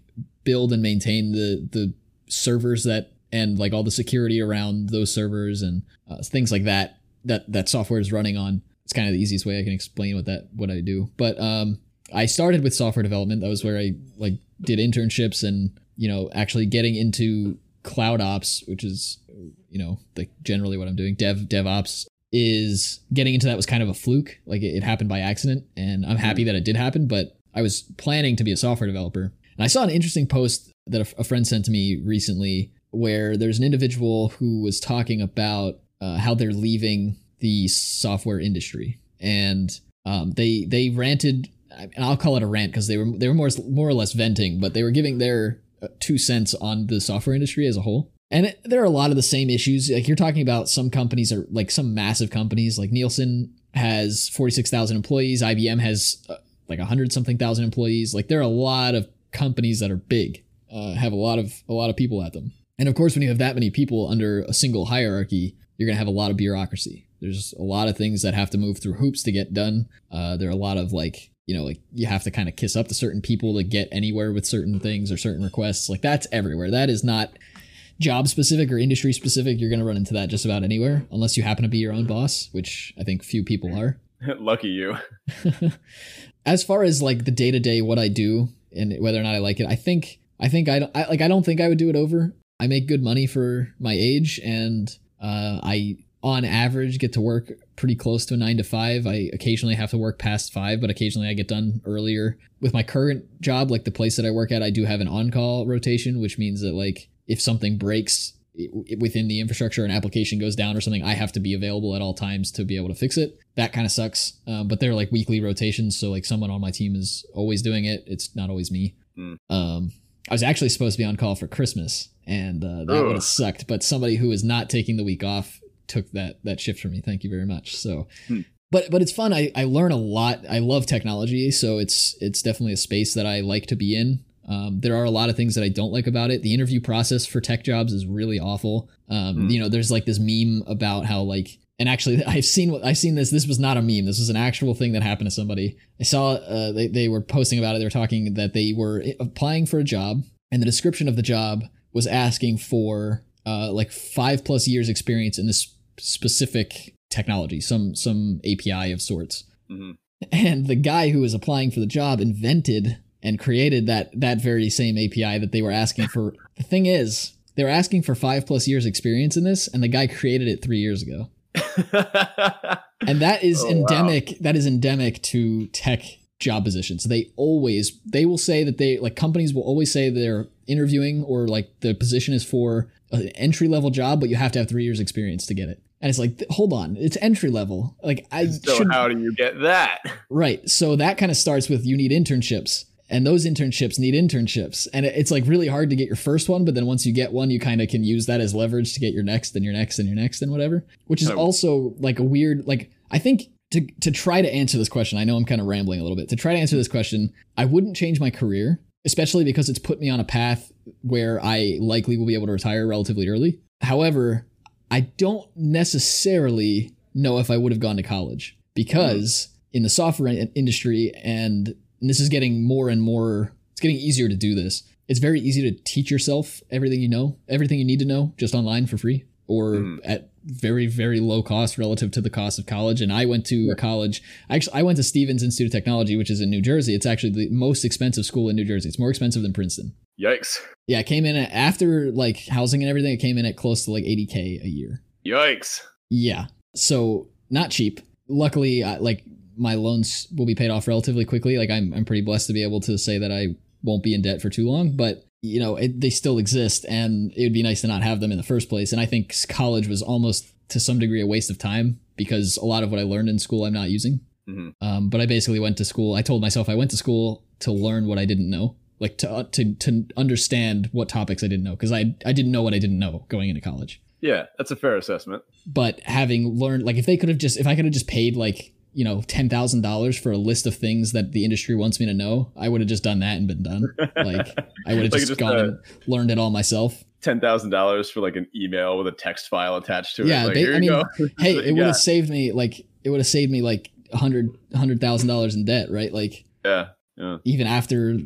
build and maintain the the servers that and like all the security around those servers and uh, things like that that that software is running on. It's kind of the easiest way I can explain what that what I do. But um, I started with software development. That was where I like did internships and you know actually getting into cloud ops, which is you know like generally what I'm doing. Dev DevOps is getting into that was kind of a fluke. Like it, it happened by accident, and I'm happy that it did happen. But I was planning to be a software developer. And I saw an interesting post that a, a friend sent to me recently where there's an individual who was talking about uh, how they're leaving the software industry. And um, they they ranted, and I'll call it a rant because they were they were more more or less venting, but they were giving their uh, two cents on the software industry as a whole. And it, there are a lot of the same issues. Like you're talking about some companies are like some massive companies, like Nielsen has 46,000 employees, IBM has uh, like a hundred something thousand employees. Like there are a lot of companies that are big, uh, have a lot of a lot of people at them. And of course, when you have that many people under a single hierarchy, you're gonna have a lot of bureaucracy. There's a lot of things that have to move through hoops to get done. Uh, there are a lot of like you know like you have to kind of kiss up to certain people to get anywhere with certain things or certain requests. Like that's everywhere. That is not job specific or industry specific. You're gonna run into that just about anywhere, unless you happen to be your own boss, which I think few people are. Lucky you. as far as like the day to day, what I do and whether or not I like it, I think I think I, don't I like I don't think I would do it over. I make good money for my age, and uh, I on average get to work pretty close to a nine to five. I occasionally have to work past five, but occasionally I get done earlier. With my current job, like the place that I work at, I do have an on call rotation, which means that like if something breaks within the infrastructure an application goes down or something i have to be available at all times to be able to fix it that kind of sucks um, but they're like weekly rotations so like someone on my team is always doing it it's not always me mm. um, i was actually supposed to be on call for christmas and uh, that would have sucked but somebody who is not taking the week off took that that shift for me thank you very much so mm. but but it's fun I, I learn a lot i love technology so it's it's definitely a space that i like to be in um, there are a lot of things that I don't like about it. The interview process for tech jobs is really awful. Um, mm. You know, there's like this meme about how like, and actually, I've seen what I've seen this. This was not a meme. This was an actual thing that happened to somebody. I saw uh, they they were posting about it. They were talking that they were applying for a job, and the description of the job was asking for uh, like five plus years experience in this specific technology, some some API of sorts. Mm-hmm. And the guy who was applying for the job invented and created that that very same API that they were asking for. the thing is, they were asking for five plus years experience in this, and the guy created it three years ago. and that is oh, endemic. Wow. That is endemic to tech job positions. They always they will say that they like companies will always say they're interviewing or like the position is for an entry level job, but you have to have three years experience to get it. And it's like, hold on, it's entry level. Like I so should, how do you get that? Right. So that kind of starts with you need internships and those internships need internships and it's like really hard to get your first one but then once you get one you kind of can use that as leverage to get your next and your next and your next and whatever which is also like a weird like i think to to try to answer this question i know i'm kind of rambling a little bit to try to answer this question i wouldn't change my career especially because it's put me on a path where i likely will be able to retire relatively early however i don't necessarily know if i would have gone to college because mm. in the software industry and this is getting more and more it's getting easier to do this it's very easy to teach yourself everything you know everything you need to know just online for free or mm. at very very low cost relative to the cost of college and i went to yeah. a college actually i went to stevens institute of technology which is in new jersey it's actually the most expensive school in new jersey it's more expensive than princeton yikes yeah it came in at, after like housing and everything it came in at close to like 80k a year yikes yeah so not cheap luckily I, like my loans will be paid off relatively quickly. Like I'm I'm pretty blessed to be able to say that I won't be in debt for too long, but you know, it, they still exist and it would be nice to not have them in the first place. And I think college was almost to some degree a waste of time because a lot of what I learned in school I'm not using. Mm-hmm. Um, but I basically went to school. I told myself I went to school to learn what I didn't know, like to uh, to to understand what topics I didn't know because I I didn't know what I didn't know going into college. Yeah, that's a fair assessment. But having learned, like, if they could have just, if I could have just paid like you know ten thousand dollars for a list of things that the industry wants me to know, I would have just done that and been done. Like I would have like just, just, gone uh, and learned it all myself. Ten thousand dollars for like an email with a text file attached to it. Yeah, like, they, I mean, hey, it would have saved me like it would have saved me like a hundred hundred thousand dollars in debt, right? Like yeah, yeah. Even after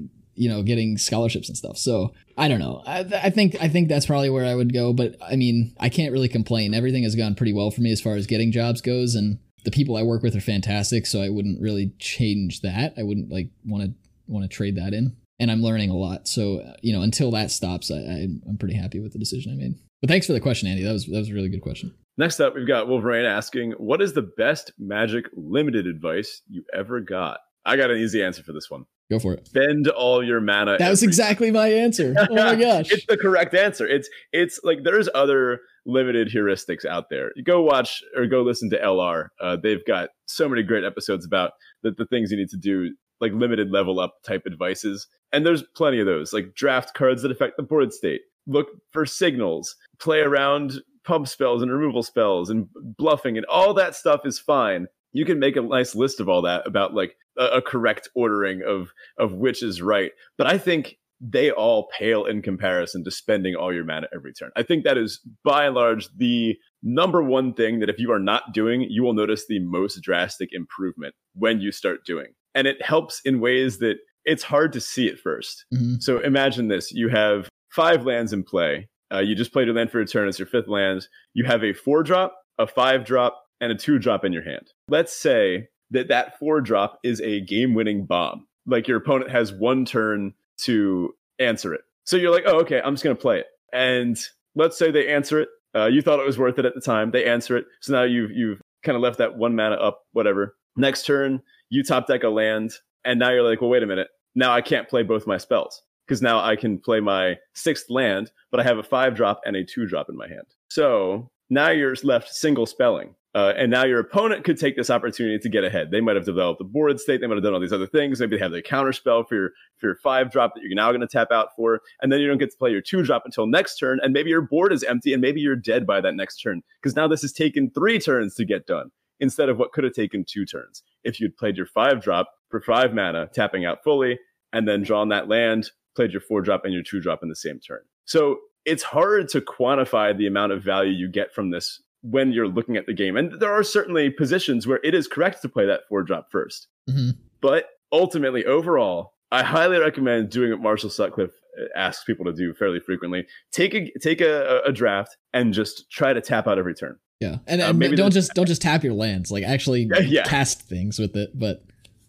you know getting scholarships and stuff. So I don't know. I, I think I think that's probably where I would go. But I mean, I can't really complain. Everything has gone pretty well for me as far as getting jobs goes, and the people I work with are fantastic, so I wouldn't really change that. I wouldn't like want to want to trade that in. And I'm learning a lot. So you know, until that stops, I, I, I'm pretty happy with the decision I made. But thanks for the question, Andy. That was that was a really good question. Next up, we've got Wolverine asking, "What is the best Magic Limited advice you ever got?" I got an easy answer for this one. Go for it. Spend all your mana. That was exactly my answer. Oh my gosh. it's the correct answer. It's it's like there's other limited heuristics out there. You go watch or go listen to LR. Uh, they've got so many great episodes about the, the things you need to do, like limited level up type advices. And there's plenty of those, like draft cards that affect the board state. Look for signals, play around pump spells and removal spells and bluffing and all that stuff is fine you can make a nice list of all that about like a, a correct ordering of of which is right. But I think they all pale in comparison to spending all your mana every turn. I think that is by and large the number one thing that if you are not doing, you will notice the most drastic improvement when you start doing. And it helps in ways that it's hard to see at 1st Mhm. So imagine this you have five lands in play. Uh, you just played your land for a turn, it's your fifth land. You have a four drop, a five drop, and a two drop in your hand. Let's say that that four drop is a game winning bomb. Like your opponent has one turn to answer it. So you're like, oh, okay, I'm just going to play it. And let's say they answer it. Uh, you thought it was worth it at the time. They answer it. So now you've you've kind of left that one mana up, whatever. Next turn, you top deck a land, and now you're like, well, wait a minute. Now I can't play both my spells because now I can play my sixth land, but I have a five drop and a two drop in my hand. So now you're left single spelling. Uh, and now your opponent could take this opportunity to get ahead. They might have developed a board state. They might have done all these other things. Maybe they have the counter spell for your for your five drop that you're now going to tap out for, and then you don't get to play your two drop until next turn. And maybe your board is empty, and maybe you're dead by that next turn because now this has taken three turns to get done instead of what could have taken two turns if you'd played your five drop for five mana, tapping out fully, and then drawn that land, played your four drop and your two drop in the same turn. So it's hard to quantify the amount of value you get from this when you're looking at the game. And there are certainly positions where it is correct to play that four drop 1st Mhm. But ultimately, overall, I highly recommend doing what Marshall Sutcliffe uh, asks people to do fairly frequently. Take a take a, a draft and just try to tap out every turn. Yeah, and, Uh, and maybe don't just don't just tap your lands. Like actually Yeah, cast things with it. But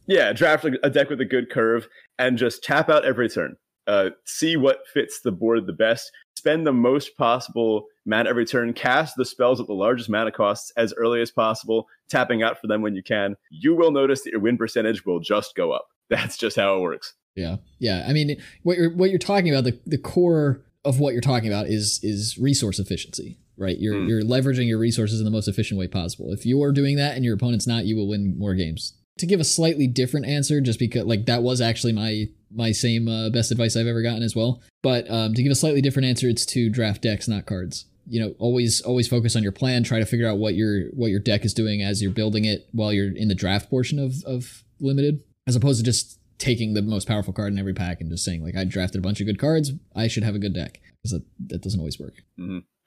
Yeah, draft a deck with a good curve and just tap out every turn. Uh, see what fits the board the best. Spend the most possible mana every turn. Cast the spells at the largest mana costs as early as possible, tapping out for them when you can. You will notice that your win percentage will just go up. That's just how it works. yeah, yeah. I mean, what you're what you're talking about the the core of what you're talking about is is resource efficiency. Right, you're Hmm. you're leveraging your resources in the most efficient way possible. If you're doing that and your opponent's not, you will win more games. To give a slightly different answer, just because like that was actually my my same uh, best advice I've ever gotten as well. But um, to give a slightly different answer, it's to draft decks, not cards. You know, always always focus on your plan. Try to figure out what your what your deck is doing as you're building it while you're in the draft portion of of limited, as opposed to just taking the most powerful card in every pack and just saying like I drafted a bunch of good cards, I should have a good deck because that, that doesn't always work.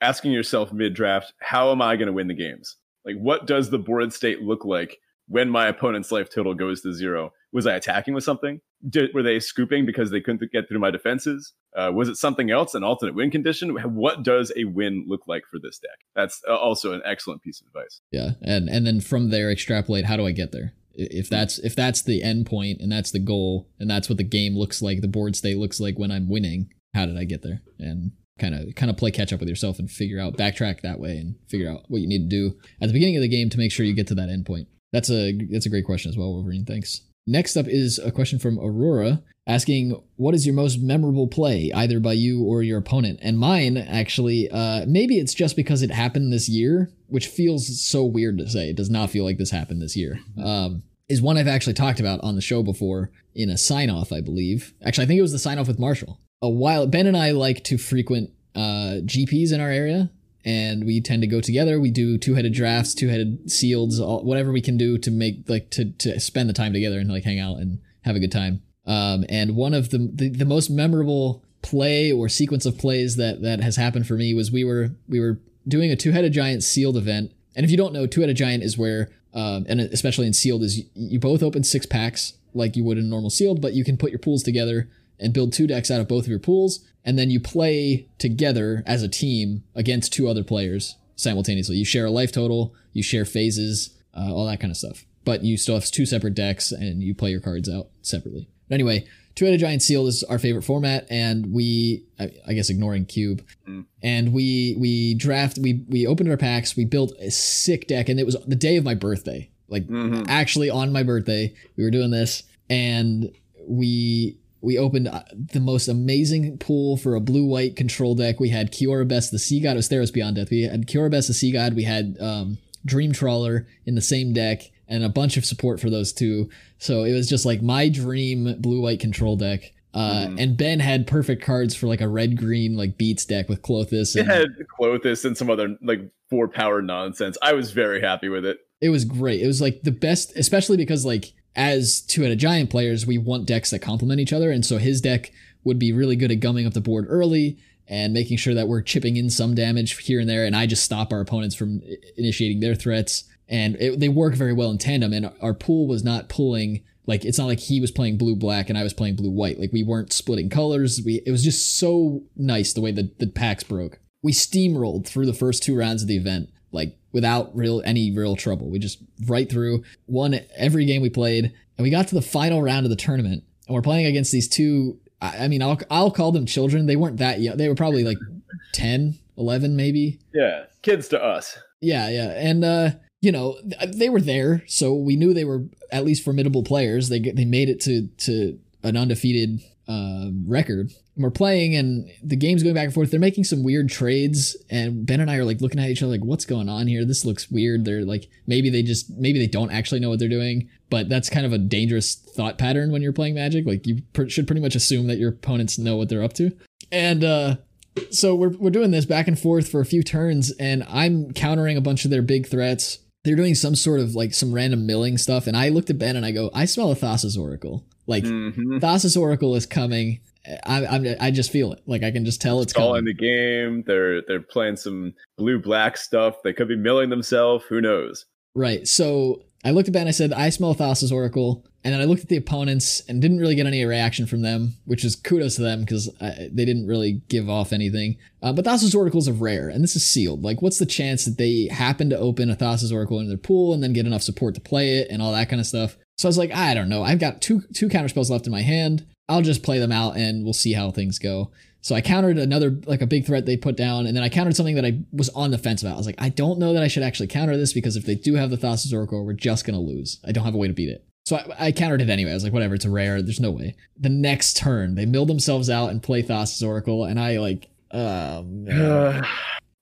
Asking yourself mid draft, how am I going to win the games? Like, what does the board state look like when my opponent's life total goes to zero? Was I attacking with something? Did, were they scooping because they couldn't get through my defenses? Uh, was it something else, an alternate win condition? What does a win look like for this deck? That's uh, also an excellent piece of advice. Yeah, and and then from there extrapolate how do I get there? If that's if that's the end point and that's the goal and that's what the game looks like, the board state looks like when I'm winning, how did I get there? And kind of kind of play catch up with yourself and figure out backtrack that way and figure out what you need to do at the beginning of the game to make sure you get to that end point. That's a that's a great question as well, Wolverine. Thanks. Next up is a question from Aurora asking, "What is your most memorable play, either by you or your opponent?" And mine, actually, uh, maybe it's just because it happened this year, which feels so weird to say. It does not feel like this happened this year. Um, is one I've actually talked about on the show before in a sign off, I believe. Actually, I think it was the sign off with Marshall. A while Ben and I like to frequent uh, GPs in our area, and we tend to go together. We do two headed drafts, two headed seals, all, whatever we can do to make like to to spend the time together and like hang out and have a good time. Um, and one of the, the the most memorable play or sequence of plays that that has happened for me was we were we were doing a two headed giant sealed event. And if you don't know, two headed giant is where um, and especially in sealed is you, you both open six packs like you would in normal sealed, but you can put your pools together and build two decks out of both of your pools, and then you play together as a team against two other players simultaneously. You share a life total, you share phases, uh, all that kind of stuff. But you still have two separate decks, and you play your cards out separately. But anyway, two-headed giant sealed is our favorite format, and we, I, guess, ignoring cube, and we we draft, we we opened our packs, we built a sick deck, and it was the day of my birthday, like Mhm. actually on my birthday we were doing this and we we opened uh, the most amazing pool for a blue white control deck we had Kiora Bests the Sea God it was Beyond Death we had Kiora Bests the Sea God we had um, Dream Trawler in the same deck and a bunch of support for those two so it was just like my dream blue white control deck uh, Mhm. and Ben had perfect cards for like a red green like beats deck with Klothys It and had Klothys and some other like four power nonsense. I was very happy with it. It was great. It was like the best, especially because like as two-headed giant players, we want decks that complement each other, and so his deck would be really good at gumming up the board early and making sure that we're chipping in some damage here and there, and I just stop our opponents from initiating their threats. And it, they work very well in tandem, and our pool was not pulling like it's not like he was playing blue black and I was playing blue white. Like we weren't splitting colors. We it was just so nice the way that the packs broke. We steamrolled through the first two rounds of the event like without real any real trouble. We just right through won every game we played, and we got to the final round of the tournament, and we're playing against these two. I, mean, I'll I'll call them children. They weren't that young. They were probably like 10, 11 maybe. Yeah, kids to us. Yeah, yeah, and uh, you know they were there, so we knew they were at least formidable players. They they made it to to an undefeated uh, record. And we're playing and the game's going back and forth. They're making some weird trades, and Ben and I are like looking at each other like, "What's going on here? This looks weird." They're like, maybe they just maybe they don't actually know what they're doing, but that's kind of a dangerous thought pattern when you're playing Magic. Like you pr- should pretty much assume that your opponents know what they're up to, and uh, so we're we're doing this back and forth for a few turns, and I'm countering a bunch of their big threats. They're doing some sort of like some random milling stuff, and I looked at Ben and I go, "I smell a Thassa's Oracle." Like mm-hmm. Thassa's Oracle is coming. I, I'm, I just feel it. Like I can just tell it's, it's all in the game. They're they're playing some blue black stuff. They could be milling themselves. Who knows? Right. So I looked at Ben. And I said, "I smell Thassa's Oracle," and then I looked at the opponents and didn't really get any reaction from them, which is kudos to them because they didn't really give off anything. Uh, but Thassa's Oracles are rare, and this is sealed. Like, what's the chance that they happen to open a Thassa's Oracle in their pool and then get enough support to play it and all that kind of stuff? So I was like, I don't know. I've got two two counter spells left in my hand. I'll just play them out and we'll see how things go. So I countered another like a big threat they put down, and then I countered something that I was on the fence about. I was like, I don't know that I should actually counter this because if they do have the Thassa's Oracle, we're just gonna lose. I don't have a way to beat it. So I, I, countered it anyway. I was like, whatever, it's a rare. There's no way. The next turn, they mill themselves out and play Thassa's Oracle, and I like, um, that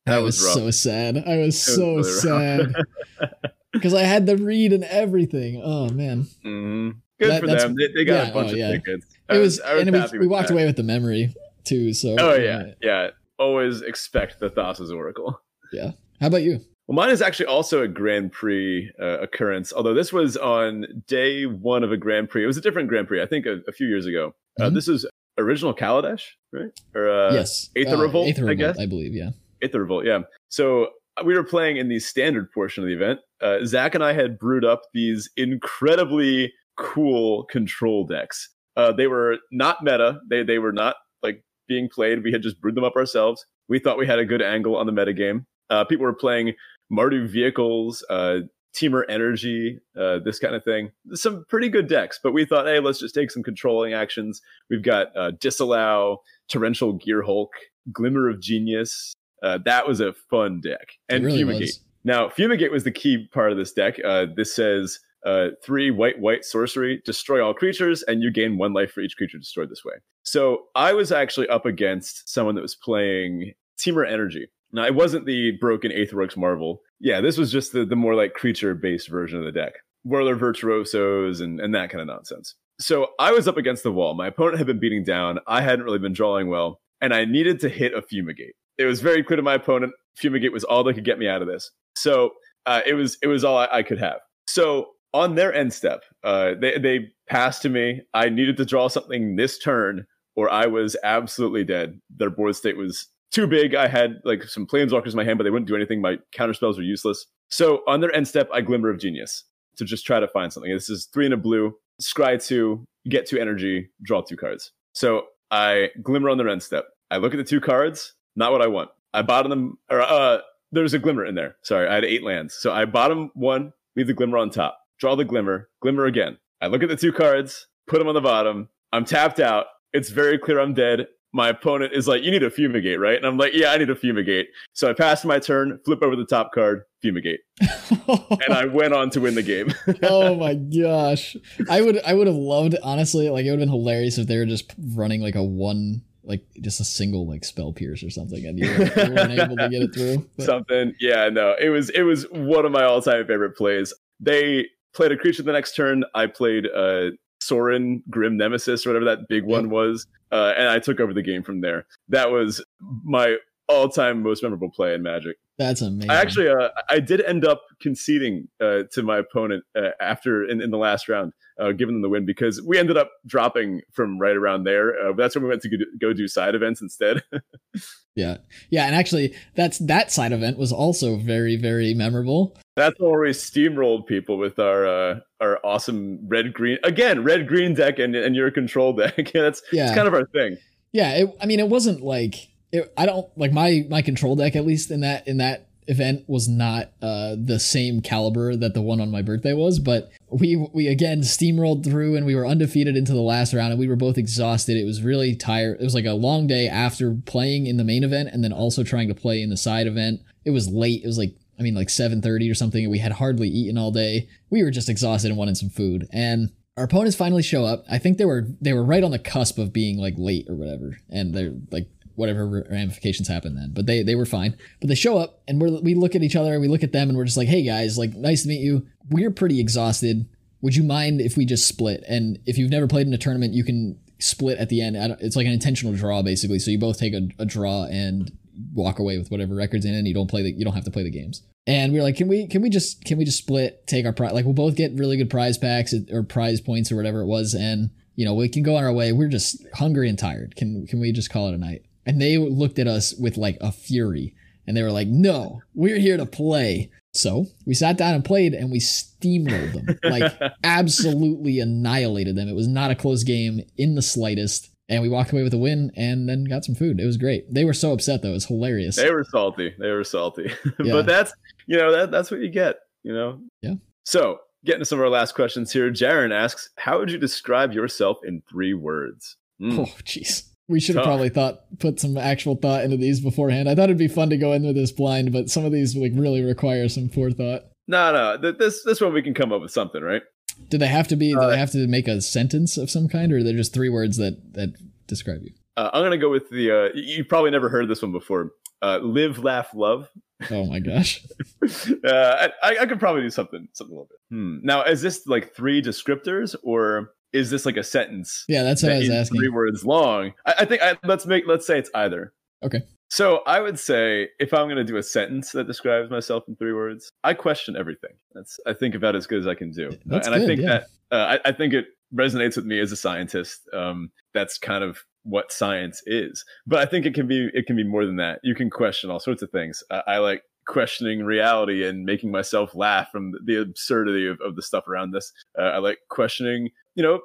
I was, was so sad. I was, was so really sad. because I had the read and everything. Oh man, mm-hmm. good that, for them. They, they got yeah, a bunch oh, of yeah. tickets. I it was, was and was, we walked that. away with the memory too. So oh yeah, yeah. Always expect the Thassa's Oracle. Yeah. How about you? Well, mine is actually also a Grand Prix uh, occurrence, although this was on day one of a Grand Prix. It was a different Grand Prix, I think, a, a few years ago. Uh, mm-hmm. This is original Kaladesh, right? Or uh, yes, Aether uh, Revolt, Aether I guess. I believe, yeah. Aether Revolt, yeah. So we were playing in the standard portion of the event. Uh, Zach and I had brewed up these incredibly cool control decks. Uh, they were not meta. They they were not like being played. We had just brewed them up ourselves. We thought we had a good angle on the meta game. Uh, people were playing Mardu vehicles, uh, Temur energy, uh, this kind of thing. Some pretty good decks, but we thought, hey, let's just take some controlling actions. We've got uh, Disallow, Torrential Gearhulk, Glimmer of Genius, uh, that was a fun deck. And really Fumigate. Was. Now, Fumigate was the key part of this deck. Uh, this says uh, three white white sorcery, destroy all creatures, and you gain one life for each creature destroyed this way. So I was actually up against someone that was playing Temur Energy. Now it wasn't the broken Aetherworks Marvel. Yeah, this was just the, the more like creature based version of the deck. Whirler Virtuosos and, and that kind of nonsense. So I was up against the wall. My opponent had been beating down. I hadn't really been drawing well, and I needed to hit a fumigate it was very clear to my opponent fumigate was all they could get me out of this. So uh, it was it was all I, I, could have. So on their end step uh, they, they passed to me. I needed to draw something this turn or i was absolutely dead. Their board state was too big. I had like some planeswalkers in my hand but they wouldn't do anything. My counter spells were useless. So on their end step i glimmer of genius to just try to find something. This is three in a blue scry two get two energy draw two cards. So i glimmer on their end step. I look at the two cards not what I want. I bottom them, or uh, there's a glimmer in there. Sorry, I had eight lands. So I bottom one, leave the glimmer on top, draw the glimmer, glimmer again. I look at the two cards, put them on the bottom. I'm tapped out. It's very clear I'm dead. My opponent is like, You need a fumigate, right? And I'm like, Yeah, I need a fumigate. So I passed my turn, flip over the top card, fumigate. and I went on to win the game. oh my gosh. I would I would have loved honestly, like it would have been hilarious if they were just running like a one like just a single like spell pierce or something, and you weren't, you weren't able to get it through. But. Something, yeah, no, it was it was one of my all time favorite plays. They played a creature the next turn. I played uh Sorin Grim Nemesis or whatever that big one was, uh, and I took over the game from there. That was my all time most memorable play in Magic. That's amazing. I actually, uh, I did end up conceding uh, to my opponent uh, after in, in the last round, uh, giving them the win because we ended up dropping from right around there. Uh, that's when we went to go do, go do side events instead. yeah, yeah, and actually, that's that side event was also very, very memorable. That's where we steamrolled people with our uh, our awesome red green again red green deck and and your control deck. that's yeah, it's kind of our thing. Yeah, it, I mean, it wasn't like it, I don't like my my control deck at least in that in that event was not uh, the same caliber that the one on my birthday was, but we we again steamrolled through and we were undefeated into the last round and we were both exhausted. It was really tired. It was like a long day after playing in the main event and then also trying to play in the side event. It was late. It was like I mean like 7:30 or something and we had hardly eaten all day. We were just exhausted and wanted some food. And our opponents finally show up. I think they were they were right on the cusp of being like late or whatever. And they're like whatever ramifications happen then. But they they were fine. But they show up and we we look at each other, and we look at them, and we're just like, hey guys, like nice to meet you. We're pretty exhausted. Would you mind if we just split? And if you've never played in a tournament, you can split at the end. It's like an intentional draw basically. So you both take a, a draw and walk away with whatever records in, and you don't play the you don't have to play the games. And we are like, can we can we just can we just split, take our prize? Like we'll both get really good prize packs or prize points or whatever it was, and you know we can go on our way. We're just hungry and tired. Can can we just call it a night? And they looked at us with like a fury and they were like, no, we're here to play. So we sat down and played and we steamrolled them, like absolutely annihilated them. It was not a close game in the slightest. And we walked away with a win and then got some food. It was great. They were so upset though. It was hilarious. They were salty. They were salty. Yeah. but that's, you know, that, that's what you get, you know? Yeah. So getting to some of our last questions here. Jaron asks, how would you describe yourself in three words? Mm. Oh, jeez. We should have probably thought put some actual thought into these beforehand. I thought it'd be fun to go in with this blind, but some of these like really require some forethought. No, no, this this one we can come up with something, right? Do they have to be? Uh, do they uh, have to make a sentence of some kind, or they're just three words that that describe you? Uh, I'm gonna go with the. Uh, you probably never heard this one before. Uh, live, laugh, love. Oh my gosh. uh, I, I could probably do something something a little bit. Hmm. Now, is this like three descriptors, or is this like a sentence? Yeah, that's what that I was asking. Three words long. I, I think I, let's make let's say it's either. Okay. So I would say if I'm going to do a sentence that describes myself in three words, I question everything. That's I think about as good as I can do, that's and good, I think yeah. that uh, I, I, think it resonates with me as a scientist. Um, that's kind of what science is, but I think it can be it can be more than that. You can question all sorts of things. I, I like questioning reality and making myself laugh from the absurdity of, of the stuff around this. Uh, I like questioning you know,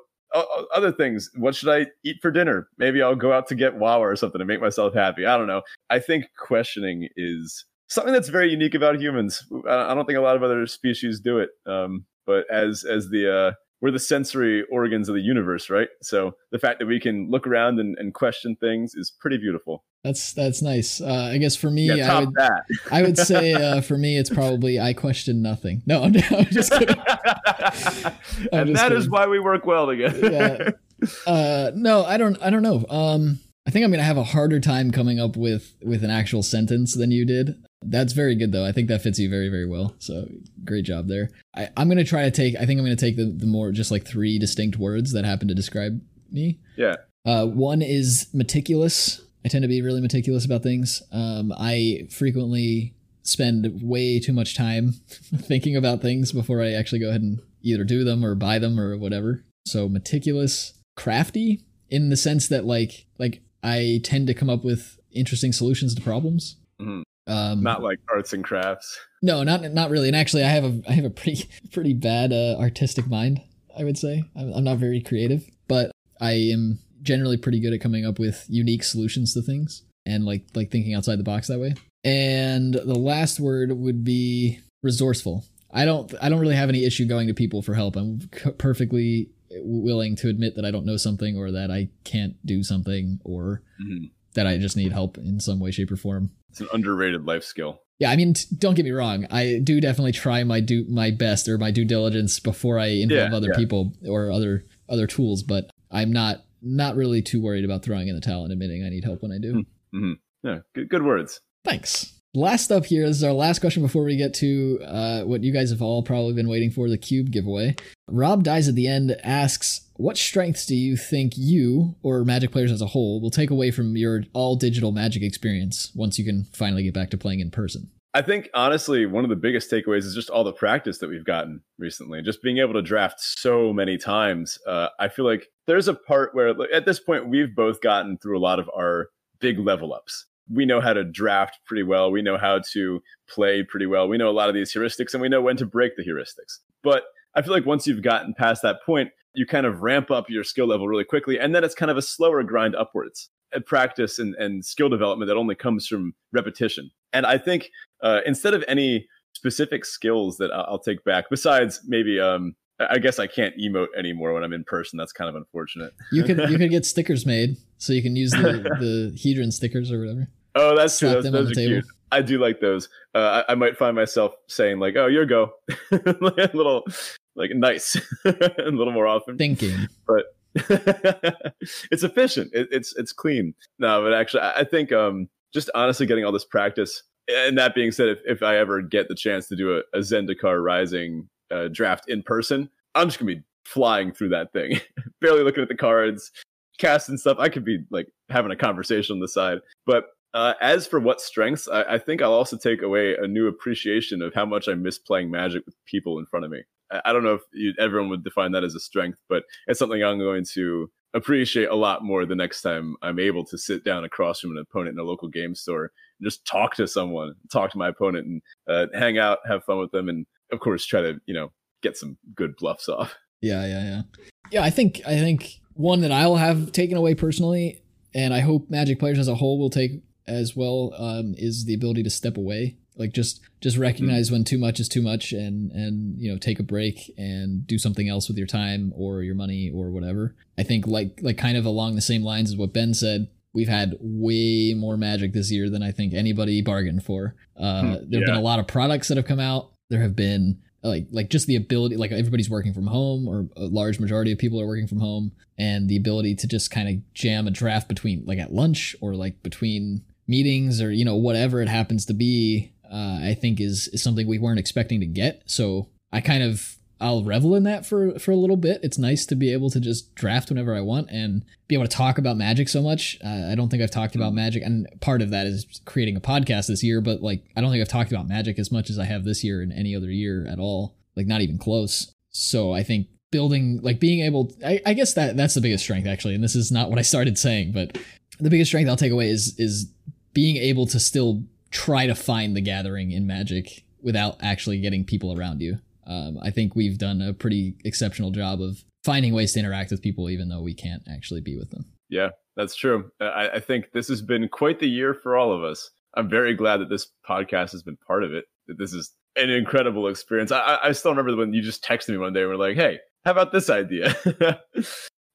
other things. What should I eat for dinner? Maybe I'll go out to get Wawa or something to make myself happy. I don't know. I think questioning is something that's very unique about humans. I don't think a lot of other species do it. Um, but as as the uh, we're the sensory organs of the universe, right? So the fact that we can look around and, and question things is pretty beautiful. That's that's nice. Uh, I guess for me, yeah, I would I would say uh, for me it's probably I question nothing. No, I'm, I'm just kidding. I'm and just that kidding. is why we work well together. yeah. Uh, no, I don't. I don't know. Um, I think I'm gonna have a harder time coming up with with an actual sentence than you did. That's very good though. I think that fits you very very well. So great job there. I, I'm gonna try to take. I think I'm gonna take the the more just like three distinct words that happen to describe me. Yeah. Uh, one is meticulous. I tend to be really meticulous about things. Um, I frequently spend way too much time thinking about things before I actually go ahead and either do them or buy them or whatever. So meticulous, crafty in the sense that like like I tend to come up with interesting solutions to problems. Mm-hmm. Um, not like arts and crafts. No, not not really. And actually, I have a I have a pretty pretty bad uh, artistic mind. I would say I'm, I'm not very creative, but I am generally pretty good at coming up with unique solutions to things and like like thinking outside the box that way. And the last word would be resourceful. I don't I don't really have any issue going to people for help. I'm perfectly willing to admit that I don't know something or that I can't do something or mm-hmm. That I just need help in some way shape or form. It's an underrated life skill. Yeah, I mean, t- don't get me wrong. I do definitely try my do my best or my due diligence before I involve yeah, other yeah. people or other other tools, but I'm not not really too worried about throwing in the towel and admitting I need help when I do. Mm-hmm. Yeah, good, good words. Thanks. Last up here is our last question before we get to uh, what you guys have all probably been waiting for the cube giveaway. Rob Dies at the end asks, What strengths do you think you, or Magic players as a whole, will take away from your all digital Magic experience once you can finally get back to playing in person? I think honestly, one of the biggest takeaways is just all the practice that we've gotten recently. Just being able to draft so many times. Uh, I feel like there's a part where, at this point, we've both gotten through a lot of our big level ups. We know how to draft pretty well. We know how to play pretty well. We know a lot of these heuristics, and we know when to break the heuristics. But I feel like once you've gotten past that point, you kind of ramp up your skill level really quickly, and then it's kind of a slower grind upwards at practice and, and skill development that only comes from repetition. And I think uh, instead of any specific skills that I'll take back, besides maybe um, I guess I can't emote anymore when I'm in person. That's kind of unfortunate. You could you could get stickers made so you can use the the Hedron stickers or whatever. Oh, that's true. Those, those are table. cute. I do like those. Uh, I, I, might find myself saying like, "Oh, your go," a little like nice, a little more often. Thinking, but it's efficient. It, it's it's clean. No, but actually, I, I think um, just honestly getting all this practice. And that being said, if, if I ever get the chance to do a, a Zendikar Rising uh, draft in person, I'm just gonna be flying through that thing, barely looking at the cards, casting stuff. I could be like having a conversation on the side. But uh, as for what strengths, I, I, think I'll also take away a new appreciation of how much I miss playing Magic with people in front of me. I don't know if you, everyone would define that as a strength, but it's something I'm going to appreciate a lot more the next time I'm able to sit down across from an opponent in a local game store and just talk to someone, talk to my opponent, and uh, hang out, have fun with them, and of course try to you know get some good bluffs off. Yeah, yeah, yeah, yeah. I think I think one that I'll have taken away personally, and I hope Magic players as a whole will take as well, um, is the ability to step away. Like just just recognize mm-hmm. when too much is too much and and you know take a break and do something else with your time or your money or whatever. I think like like kind of along the same lines as what ben said we've had way more magic this year than i think anybody bargained for. Uh, hmm, there have yeah. been a lot of products that have come out. There have been like like just the ability like everybody's working from home or a large majority of people are working from home and the ability to just kind of jam a draft between like at lunch or like between meetings or you know whatever it happens to be uh, I think is is something we weren't expecting to get. So I kind of I'll revel in that for for a little bit. It's nice to be able to just draft whenever I want and be able to talk about Magic so much. Uh, I don't think I've talked about Magic, and part of that is creating a podcast this year. But like, I don't think I've talked about Magic as much as I have this year and any other year at all. Like, not even close. So I think building, like, being able, I, I guess that that's the biggest strength actually. And this is not what I started saying, but the biggest strength I'll take away is is being able to still try to find the gathering in Magic without actually getting people around you. Um, I think we've done a pretty exceptional job of finding ways to interact with people, even though we can't actually be with them. Yeah, that's true. I, I think this has been quite the year for all of us. I'm very glad that this podcast has been part of it. That this is an incredible experience. I, I still remember when you just texted me one day and were like, "Hey, how about this idea?"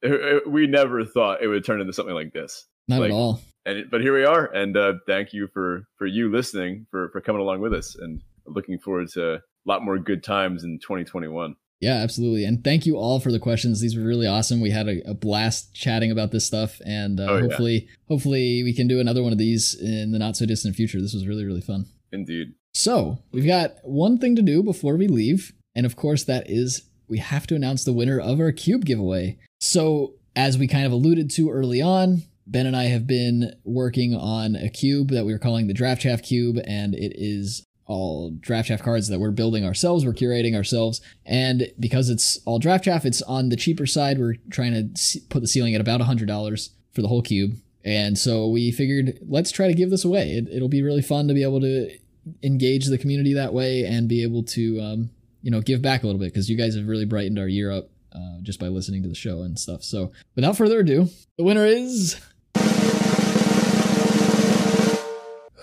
we never thought it would turn into something like this. Not like, at all and but here we are. And uh, thank you for for you listening for for coming along with us and looking forward to a lot more good times in 2021 yeah absolutely. And thank you all for the questions. These were really awesome. We had a, a blast chatting about this stuff. And uh, oh, hopefully yeah. hopefully we can do another one of these in the not so distant future. This was really really fun. Indeed. So we've got one thing to do before we leave. And of course that is we have to announce the winner of our cube giveaway. So as we kind of alluded to early on Ben and I have been working on a cube that we are calling the Draft Chaff Cube, and it is all draft chaff cards that we're building ourselves, we're curating ourselves. And because it's all draft chaff, it's on the cheaper side. We're trying to put the ceiling at about $100 for the whole cube. And so we figured let's try to give this away. It, will be really fun to be able to engage the community that way and be able to, um, you know, give back a little bit because you guys have really brightened our year up uh, just by listening to the show and stuff. So without further ado, the winner is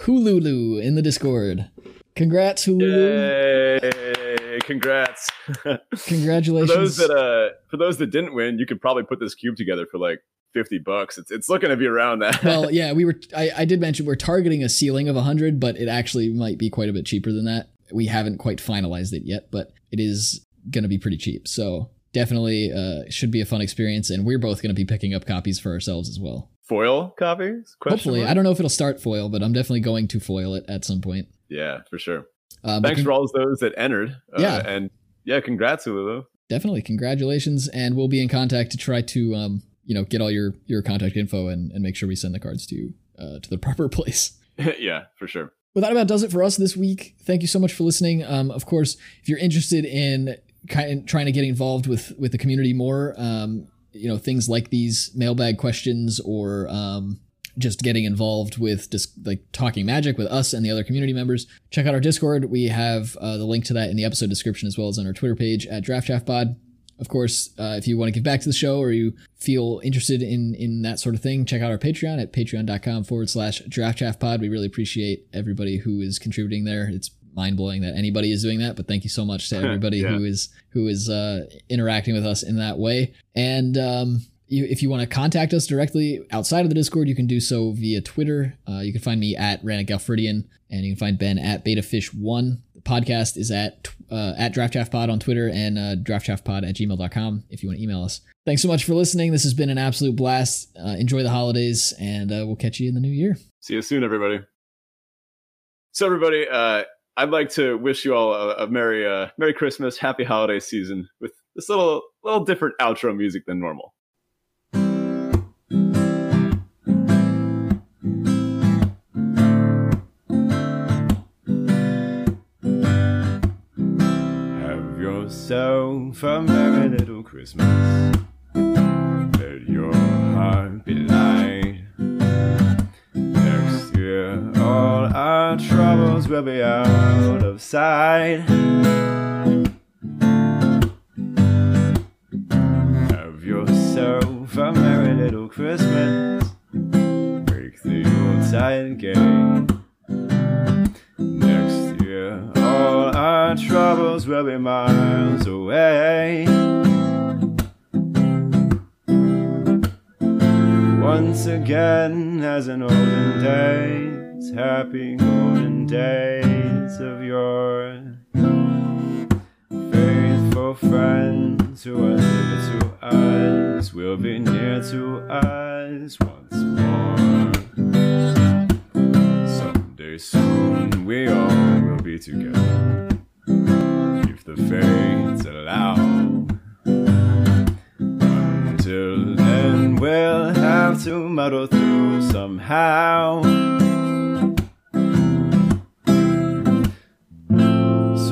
Hululu in the Discord. Congrats, Hululu. Yay, congrats. Congratulations. for those that uh for those that didn't win, you could probably put this cube together for like 50 bucks. It's it's looking to be around that. well, yeah, we were I, I did mention we're targeting a ceiling of 100, but it actually might be quite a bit cheaper than that. We haven't quite finalized it yet, but it is going to be pretty cheap. So, definitely uh should be a fun experience and we're both going to be picking up copies for ourselves as well foil copies? Hopefully, mark? I don't know if it'll start foil, but I'm definitely going to foil it at some point. Yeah, for sure. Um, Thanks con- for all those that entered. Uh, yeah, and yeah, congrats, Lulu. Definitely, congratulations, and we'll be in contact to try to um, you know get all your your contact info and, and make sure we send the cards to you uh, to the proper place. yeah, for sure. Well, that about does it for us this week. Thank you so much for listening. Um, of course, if you're interested in kind of trying to get involved with with the community more, um, you know, things like these mailbag questions or um, just getting involved with just like talking magic with us and the other community members, check out our Discord. We have uh, the link to that in the episode description as well as on our Twitter page at DraftChaffPod. Of course, uh, if you want to give back to the show or you feel interested in in that sort of thing, check out our Patreon at patreon.com forward slash draftchaffpod. We really appreciate everybody who is contributing there. It's mind blowing that anybody is doing that, but thank you so much to everybody Yeah. who is who is uh, interacting with us in that way. And um, you, if you want to contact us directly outside of the Discord, you can do so via Twitter. Uh, you can find me at Ranik Galfridian, and you can find Ben at Betafisch1. The podcast is at uh, at DraftChaffPod on Twitter and uh, DraftChaffPod at gmail.com if you want to email us. Thanks so much for listening. This has been an absolute blast. Uh, enjoy the holidays, and uh, we'll catch you in the new year. See you soon, everybody. So, everybody, uh, I'd like to wish you all a, a merry, uh, merry Christmas, happy holiday season with this little, little different outro music than normal. Have yourself a merry little Christmas. Let your heart be light. Will be out of sight. Have yourself a merry little Christmas. Break the old Yuletide game. Next year, all our troubles will be miles away. Once again, as in olden days, happy golden days of yore. Faithful friends who are near to us will be near to us once more. Someday soon we all will be together. If the fates allow. Until then, we'll have to muddle through somehow.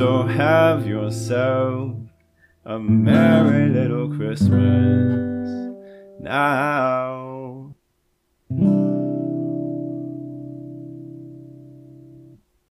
So have yourself a merry little Christmas now.